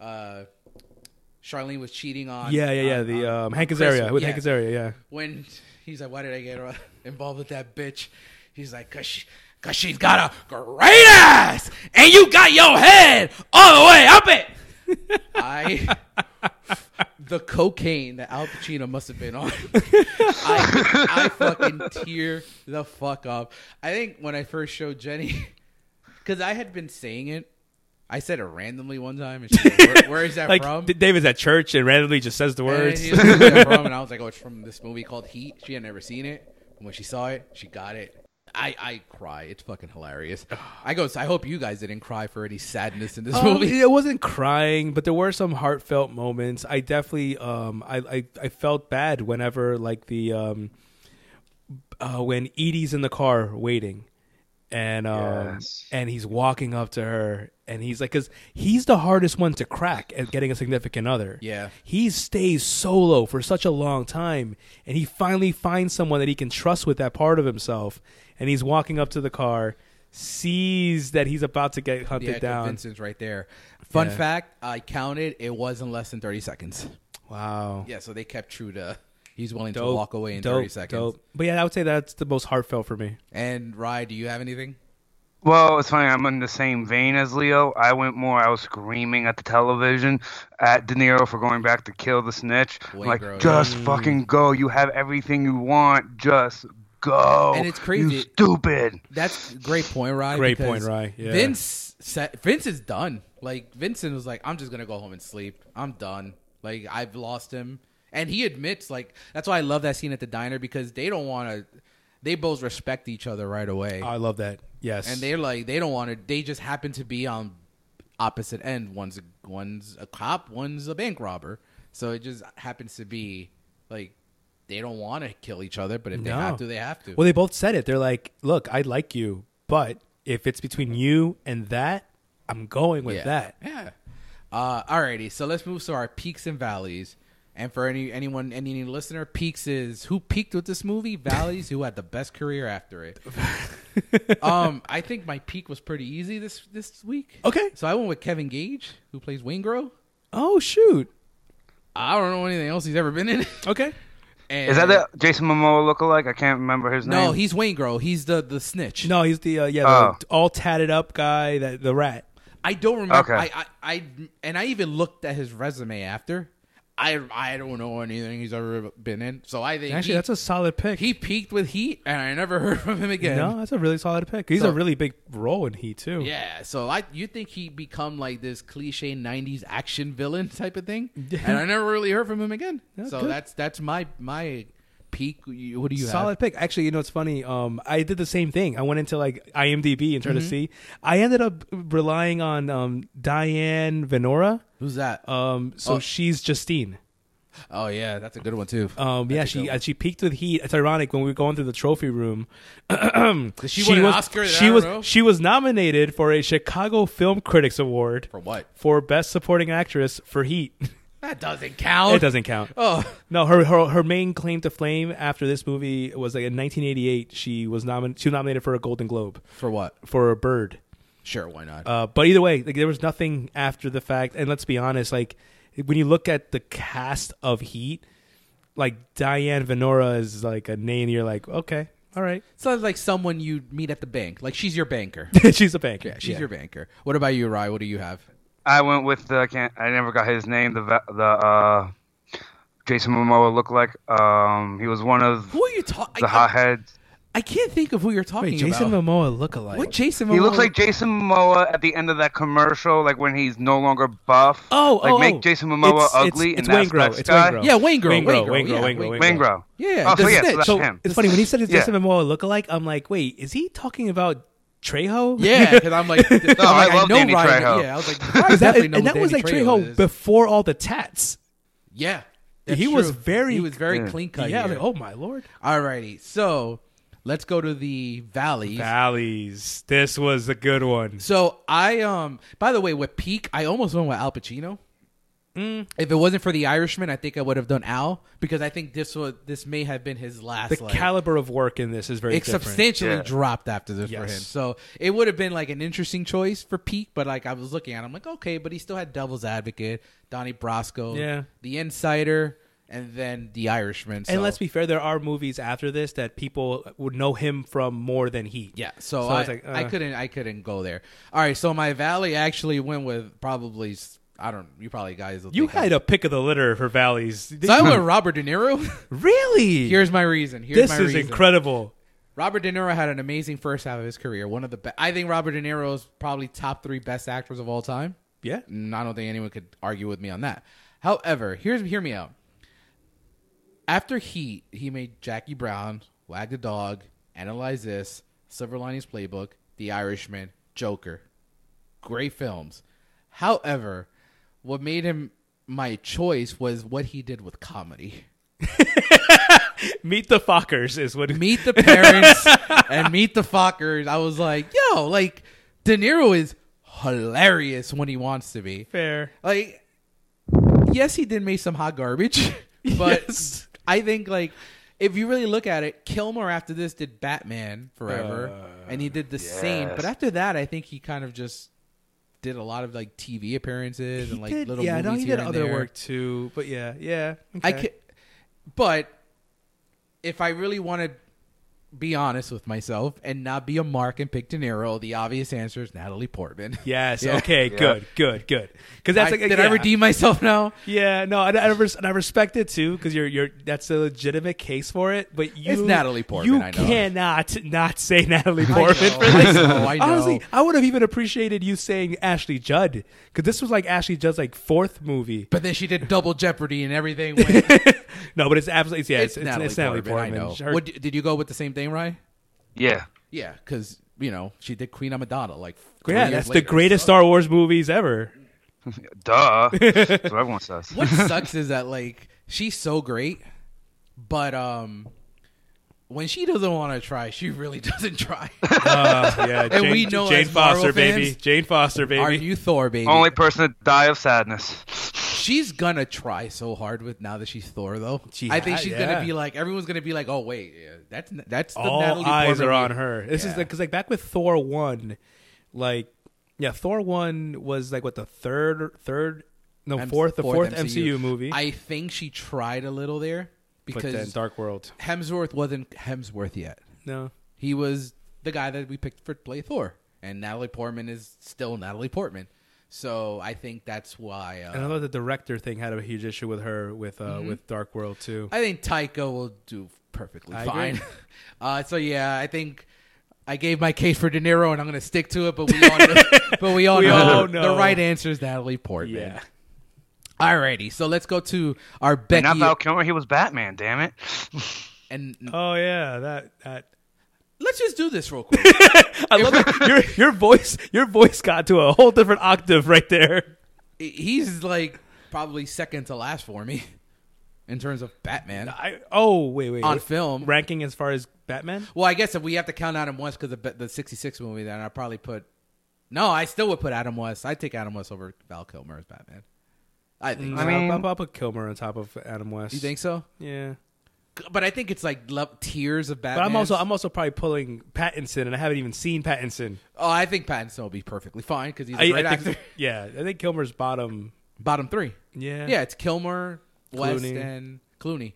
uh, Charlene was cheating on. Yeah, yeah, yeah. on- The um, Hank Azaria with yeah. Hank Azaria. Yeah. When he's like, "Why did I get uh, involved with that bitch?" He's like, "Cause she." Cause she's got a great ass, and you got your head all the way up it. I the cocaine that Al Pacino must have been on. I, I fucking tear the fuck up. I think when I first showed Jenny, because I had been saying it, I said it randomly one time, and like, where, "Where is that Like from?" David's at church and randomly just says the words. she was like, "Where's that from?" And I was like, "Oh, it's from this movie called Heat." She had never seen it. And when she saw it, she got it. I I cry. It's fucking hilarious. I go. I hope you guys didn't cry for any sadness in this Um, movie. it wasn't crying, but there were some heartfelt moments. I definitely, um, I, I, I felt bad whenever like the, um, uh, when Eady's in the car waiting, and um, Yes. and he's walking up to her, and he's like, because he's the hardest one to crack at getting a significant other. Yeah. he stays solo for such a long time, and he finally finds someone that he can trust with that part of himself, and he's walking up to the car. Sees that he's about to get hunted yeah, down. Vincent's right there. Fun Yeah. fact: I counted. It was in less than thirty seconds. Wow. Yeah, so they kept true to. He's willing Dope, to walk away in dope, thirty seconds. dope. But yeah, I would say that's the most heartfelt for me. And Rye, do you have anything? Well, it's funny. I'm in the same vein as Leo. I went more. I was screaming at the television at De Niro for going back to kill the snitch. I'm Wayne like, Grove, just fucking go. You have everything you want. Just go. And it's crazy. You stupid. That's great point, Rye. Great point, Rye, yeah. Vince said Vince is done. Like Vincent was like, I'm just gonna go home and sleep. I'm done. Like I've lost him, and he admits like that's why I love that scene at the diner because they don't want to. They both respect each other right away, I love that. Yes. and they're like they don't want to. They just happen to be on opposite end. One's a, one's a cop, one's a bank robber. So it just happens to be like they don't want to kill each other, but if they have to, they have to. well, they both said it. They're like, "Look, I like you, but if it's between you and that, I'm going with yeah. that." Yeah. Uh, alrighty, so let's move to our peaks and valleys. And for any anyone any new listener, peaks is who peaked with this movie. Valleys who had the best career after it. um, I think my peak was pretty easy this this week. Okay. so I went with Kevin Gage, who plays Waingro. Oh shoot. I don't know anything else he's ever been in. Okay. And Is that the Jason Momoa lookalike? I can't remember his name. No, he's Waingro. He's the the snitch. No, he's the uh, yeah, Oh. the all tatted up guy, that the rat. I don't remember. Okay. I, I, I, and I even looked at his resume after. I, I don't know anything he's ever been in. So I think Actually, he, that's a solid pick. he peaked with Heat, and I never heard from him again. no, that's a really solid pick. He's So- a really big role in Heat too. Yeah, so I you think he become like this cliche '90s action villain type of thing, and I never really heard from him again. Yeah, so good. that's that's my my peak. What do you have? solid have? pick. Actually, you know it's funny. Um, I did the same thing. I went into like IMDb and tried Mm-hmm. to see. I ended up relying on um, Diane Venora. Who's that? Um, so Oh. she's Justine. oh yeah, that's a good one too. Um, yeah, she uh, she peaked with Heat. It's ironic when we were going through the trophy room. She, win an was Oscar? she was know? she was nominated for a Chicago Film Critics Award for what? for Best Supporting Actress for Heat. That doesn't count. it doesn't count. Oh, No, her, her her main claim to flame after this movie was like in 1988. She was nominated. She was nominated for a Golden Globe for what? for a Bird. Sure, why not? Uh, but either way, like there was nothing after the fact. And let's be honest, like when you look at the cast of Heat, like Diane Venora is like a name. You're like, okay, all right, Sounds like someone you meet at the bank. Like she's your banker. she's a banker. yeah, she's your banker. What about you, Rye? What do you have? I went with the. I can't. I never got his name. The the uh, Jason Momoa lookalike. Um, he was one of Who are you talking? the hotheads. I can't think of who you're talking Wait, Jason about. Momoa look alike. what Jason? Momoa? He looks like Jason Momoa at the end of that commercial, like when he's no longer buff. Oh, like oh, make oh. Jason Momoa It's- ugly, it's- it's and that's Wayne that Grove, it's guy. Waingro. Yeah, Waingro. Wayne Grove, Wayne yeah, Grove, Waingro, Wayne Waingro. Yeah, Oh, so yeah, so that's So him. it's funny when he said it's Yeah. Jason Momoa look alike. I'm like, wait, is he talking about Trejo? Yeah, because I'm like, I'm like, I love know Danny Ryan. Trejo. Yeah, I was like, I definitely know and who that was like Trejo Trejo before all the tats. Yeah, that's He was very- he was very Yeah. clean cut. yeah, I was like, oh my lord. Alrighty, so let's go to the valleys. Valleys. This was a good one. So I um by the way with Peak I almost went with Al Pacino. If it wasn't for the Irishman, I think I would have done Al because I think this was this may have been his last. The like, caliber of work in this is very it different. substantially Yeah. dropped after this for him. So it would have been like an interesting choice for Peak, but like I was looking at, it, I'm like, okay, but he still had Devil's Advocate, Donnie Brasco, Yeah. The Insider, and then The Irishman. So, And let's be fair, there are movies after this that people would know him from more than he. Yeah, so, So I, it's like, I uh. couldn't I couldn't go there. All right, so my valley actually went with probably s- I don't you probably guys will You think had a pick of the litter for Valleys. so I went Robert De Niro. really? Here's my reason. Here's this my is reason. incredible. Robert De Niro had an amazing first half of his career. One of the best. I think Robert De Niro is probably top three best actors of all time. Yeah. And I don't think anyone could argue with me on that. However, here's hear me out. After Heat, he made Jackie Brown, Wag the Dog, Analyze This, Silver Linings Playbook, The Irishman, Joker. Great films. However, what made him my choice was what he did with comedy. Meet the Fockers is what. Meet the Parents and Meet the Fockers. I was like, yo, like De Niro is hilarious when he wants to be. Fair. Like, yes, he did make some hot garbage, but Yes. I think like if you really look at it, Kilmer after this did Batman Forever, uh, and he did the same. But after that, I think he kind of just did a lot of like TV appearances and like did- little yeah, movies no, he did other there. work too. But yeah, yeah. I okay. could, but if I really want to be honest with myself and not be a mark and pick De Niro, the obvious answer is Natalie Portman. Yes. Yeah. Okay. Yeah. Good. Good. Good. Because that's I- like, did I yeah. redeem myself now? Yeah, no, and I, res- and I respect it too because you're you're that's a legitimate case for it. But you, It's Natalie Portman, You I know. cannot not say Natalie Portman know, for this. I know, I know. Honestly, I would have even appreciated you saying Ashley Judd because this was like Ashley Judd's like fourth movie. But then she did Double Jeopardy and everything. Went, No, but it's absolutely yeah, it's, it's, it's, Natalie, it's Natalie Portman. Portman. I know. Her- What, did you go with the same thing, Ryan? Yeah. Yeah, because you know she did Queen Amidala. Like, three yeah, years that's the later. greatest Star Wars movies ever. Duh. That's what everyone says. What sucks is that like she's so great, but um, when she doesn't want to try, she really doesn't try. Uh, yeah, Jane, we know Jane as Marvel Foster, baby, fans- Jane Foster, baby. Are you Thor, baby? Only person to die of sadness. She's gonna try so hard with now that she's Thor, though. She I think ha- she's yeah. gonna be like everyone's gonna be like, oh wait, yeah, that's that's the all Natalie eyes Portman are on her. This is because like back with Thor one, like yeah, Thor one was like what the third third no M- fourth the fourth, MCU. movie. I think she tried a little there because Dark World. Hemsworth wasn't Hemsworth yet. No, He was the guy that we picked for play Thor, and Natalie Portman is still Natalie Portman. So I think that's why. Uh, and I know the director thing had a huge issue with her with uh, Mm-hmm. with Dark World too. I think Taika will do perfectly I fine. uh, so yeah, I think I gave my case for De Niro, and I'm going to stick to it. But we all, know, but we all, We know, all the know. right answer is Natalie Portman. yeah, Alrighty, so let's go to our And not Val Kilmer. He was Batman. Damn it. and oh yeah, that that. Let's just do this real quick. I love it. Your your voice your voice got to a whole different octave right there. He's like probably second to last for me in terms of Batman I oh wait wait on wait. film. ranking as far as Batman. Well, I guess if we have to count Adam West because the the '66 movie, then I'd probably put. No, I still would put Adam West. I'd take Adam West over Val Kilmer as Batman. I think. Mm, so. Mean- I'll, I'll, I'll put Kilmer on top of Adam West. you think so? Yeah. But I think it's like lo- tiers of Batman. But I'm also I'm also probably pulling Pattinson, and I haven't even seen Pattinson. Oh, I think Pattinson will be perfectly fine because he's a I, great I think, actor. yeah, I think Kilmer's bottom. Bottom three. Yeah, Yeah, it's Kilmer, West, and Clooney.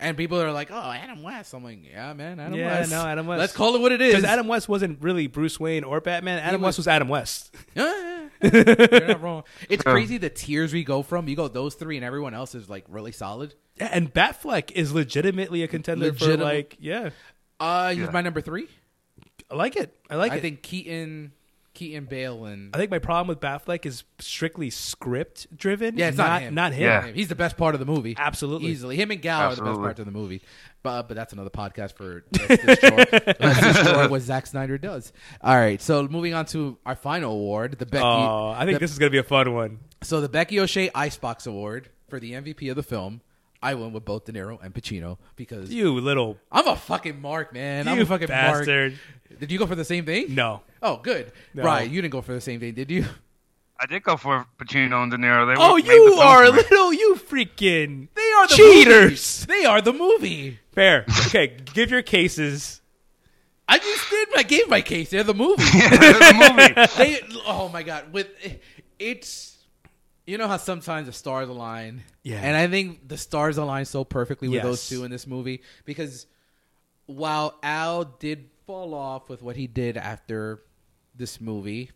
And people are like, "Oh, Adam West." I'm like, "Yeah, man, Adam Yeah, West." no, Adam West. Let's call it what it is. because Adam West wasn't really Bruce Wayne or Batman. Adam was- West was Adam West. Yeah, You're not wrong. It's crazy the tiers we go from. You go those three, and everyone else is like really solid. Yeah, and Batfleck is legitimately a contender for like yeah, Uh, he's Yeah. my number three. I like it. I like I it. I think Keaton, Keaton Bale, and I think my problem with Batfleck is strictly script driven. yeah, it's not him. not him. Yeah. He's the best part of the movie. Absolutely. easily. Him and Gal are the best Absolutely. parts of the movie. But uh, but that's another podcast for Let's Destroy, Let's Destroy what Zack Snyder does. All right, so moving on to our final award, the Becky. Oh, I think the- this is gonna be a fun one. So the Becky O'Shea Icebox Award for the MVP of the film. I went with both De Niro and Pacino because You little I'm a fucking mark, man. I'm you a fucking bastard. mark. Did you go for the same thing? No. Oh, good. No. Right, you didn't go for the same thing, did you? I did go for Pacino and De Niro. They Oh, made the you are for little. You freaking. They are the cheaters. Movie. They are the movie. Fair. Okay, give your cases. I just did. I gave my case. They're the movie. the movie. they. Oh my god. With it's. You know how sometimes the stars align. Yeah. And I think the stars align so perfectly with Yes. those two in this movie because while Al did fall off with what he did after this movie,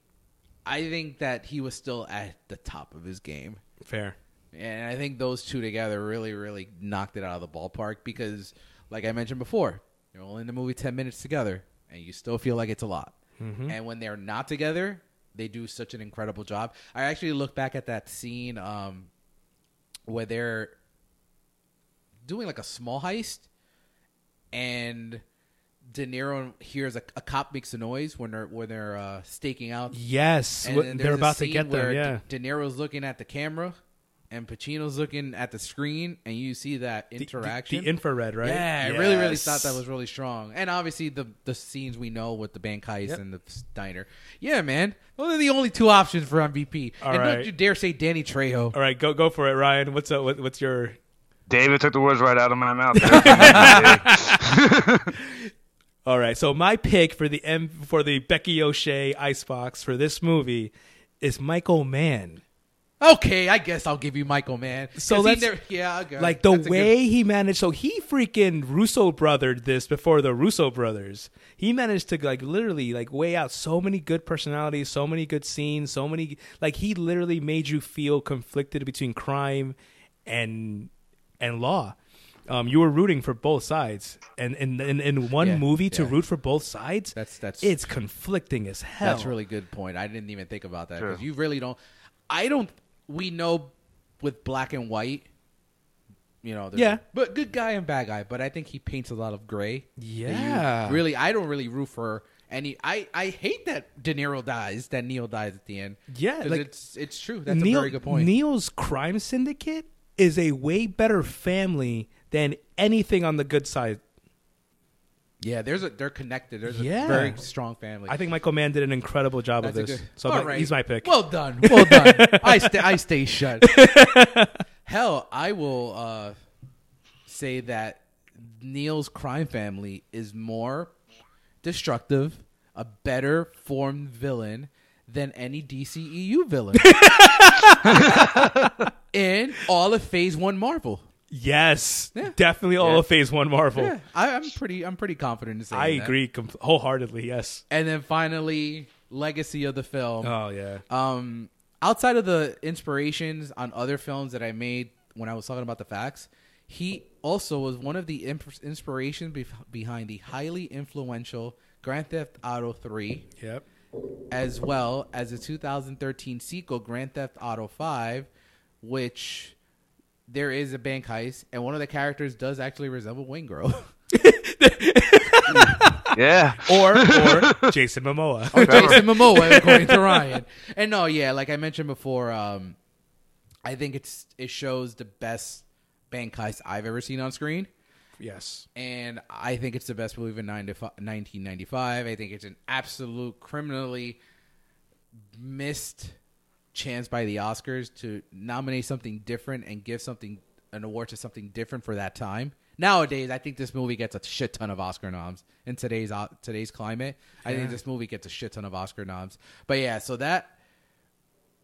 I think that he was still at the top of his game. Fair. And I think those two together really, really knocked it out of the ballpark because, like I mentioned before, you're only in the movie 10 minutes together and you still feel like it's a lot. Mm-hmm. And when they're not together, they do such an incredible job. I actually look back at that scene um, where they're doing like a small heist and De Niro hears a, a cop makes a noise when they're when they're uh, staking out. Yes, And then they're about to get there. Yeah, De, De Niro's looking at the camera, and Pacino's looking at the screen, and you see that The- the- interaction. the, infrared, right? Yeah, I really, really thought that was really strong. And obviously the the scenes we know with the bank heist Yep. and the diner. Yeah, man, those are the only two options for MVP. All and right. don't you dare say Danny Trejo. All right, go go for it, Ryan. What's up? What, what's your David took the words right out of my mouth. All right, so my pick for the M for the Becky O'Shea Icebox for this movie is Michael Mann. Okay, I guess I'll give you Michael, man. So 'Cause he let's- never- yeah, okay. Like the That's a good- way he managed, so he freaking Russo brothered this before the Russo brothers. He managed to like literally like weigh out so many good personalities, so many good scenes, so many like he literally made you feel conflicted between crime and and law. Um, you were rooting for both sides, and in in, in one Yeah, movie to yeah. root for both sides, That's- that's- it's conflicting as hell. That's a really good point. I didn't even think about that Sure. because you really don't. I don't. We know with black and white. You know, Yeah. but good guy and bad guy. But I think he paints a lot of gray. Yeah. really. I don't really root for any. I I hate that De Niro dies. That Neil dies at the end. Yeah, like- it's it's true. That's Neil, a very good point. Neil's crime syndicate is a way better family than anything on the good side. Yeah, there's a they're connected. There's Yeah. a very strong family. I think Michael Mann did an incredible job That's of this. good. So my- right. he's my pick. Well done. Well done. I stay. I stay shut. Hell, I will uh, say that Neil's crime family is more destructive, a better formed villain than any DCEU villain in all of Phase One Marvel. Yes, Yeah. definitely all Yeah. of Phase One Marvel. Yeah, I, I'm pretty. I'm pretty confident in saying I that. agree com- wholeheartedly. Yes. And then finally, legacy of the film. Oh yeah. Um, outside of the inspirations on other films that I made when I was talking about the facts, he also was one of the imp- inspirations bef behind the highly influential Grand Theft Auto 3, Yep. as well as the 2013 sequel Grand Theft Auto 5, which there is a bank heist, and one of the characters does actually resemble Waingro. yeah. Or or Jason Momoa. or Jason Momoa, according to Ryan. And no, yeah, like I mentioned before, um, I think it's it shows the best bank heist I've ever seen on screen, yes. and I think it's the best movie of 90 1995. I think it's an absolute criminally missed chance by the Oscars to nominate something different and give something an award to something different for that time. Nowadays, I think this movie gets a shit ton of Oscar noms in today's uh, today's climate. I think this movie gets a shit ton of Oscar noms. But yeah, so that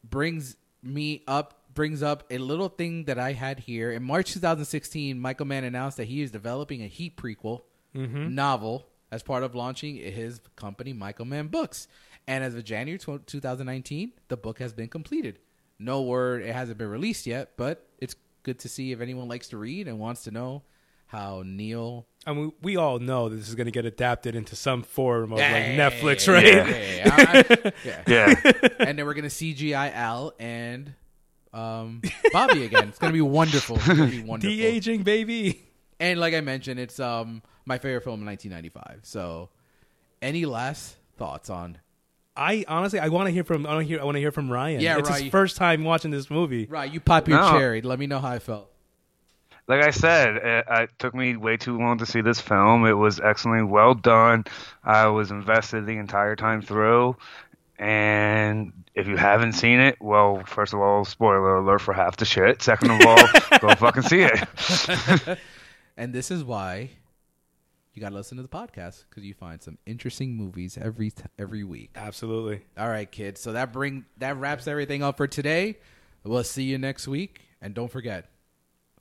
brings me up brings up a little thing that I had here. In March 2016, Michael Mann announced that he is developing a Heat prequel novel as part of launching his company Michael Mann Books. And as of January 2019, the book has been completed. No word, it hasn't been released yet, but it's good to see if anyone likes to read and wants to know how Neil I mean, we all know this is going to get adapted into some form of Yeah, like yeah, Netflix, yeah, right? yeah, yeah, and then we're gonna CGI Al and um, Bobby again. It's gonna be wonderful. It's gonna be wonderful. De aging, baby. And like I mentioned, it's um my favorite film in 1995. So, any last thoughts on? I honestly, I want to hear from. I want to hear. I want to hear from Ryan. Yeah, it's his first time watching this movie. Right, you pop your No. cherry. Let me know how I felt. like I said, it, uh, it took me way too long to see this film. It was excellently well done. I was invested the entire time through. And if you haven't seen it, well, first of all, spoiler alert for half the shit. Second of all, go fucking see it. And this is why you gotta listen to the podcast because you find some interesting movies every t- every week. Absolutely. All right, kids. So that bring that wraps everything up for today. We'll see you next week, and don't forget,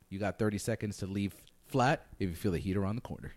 you got 30 seconds to leave flat if you feel the heat around the corner.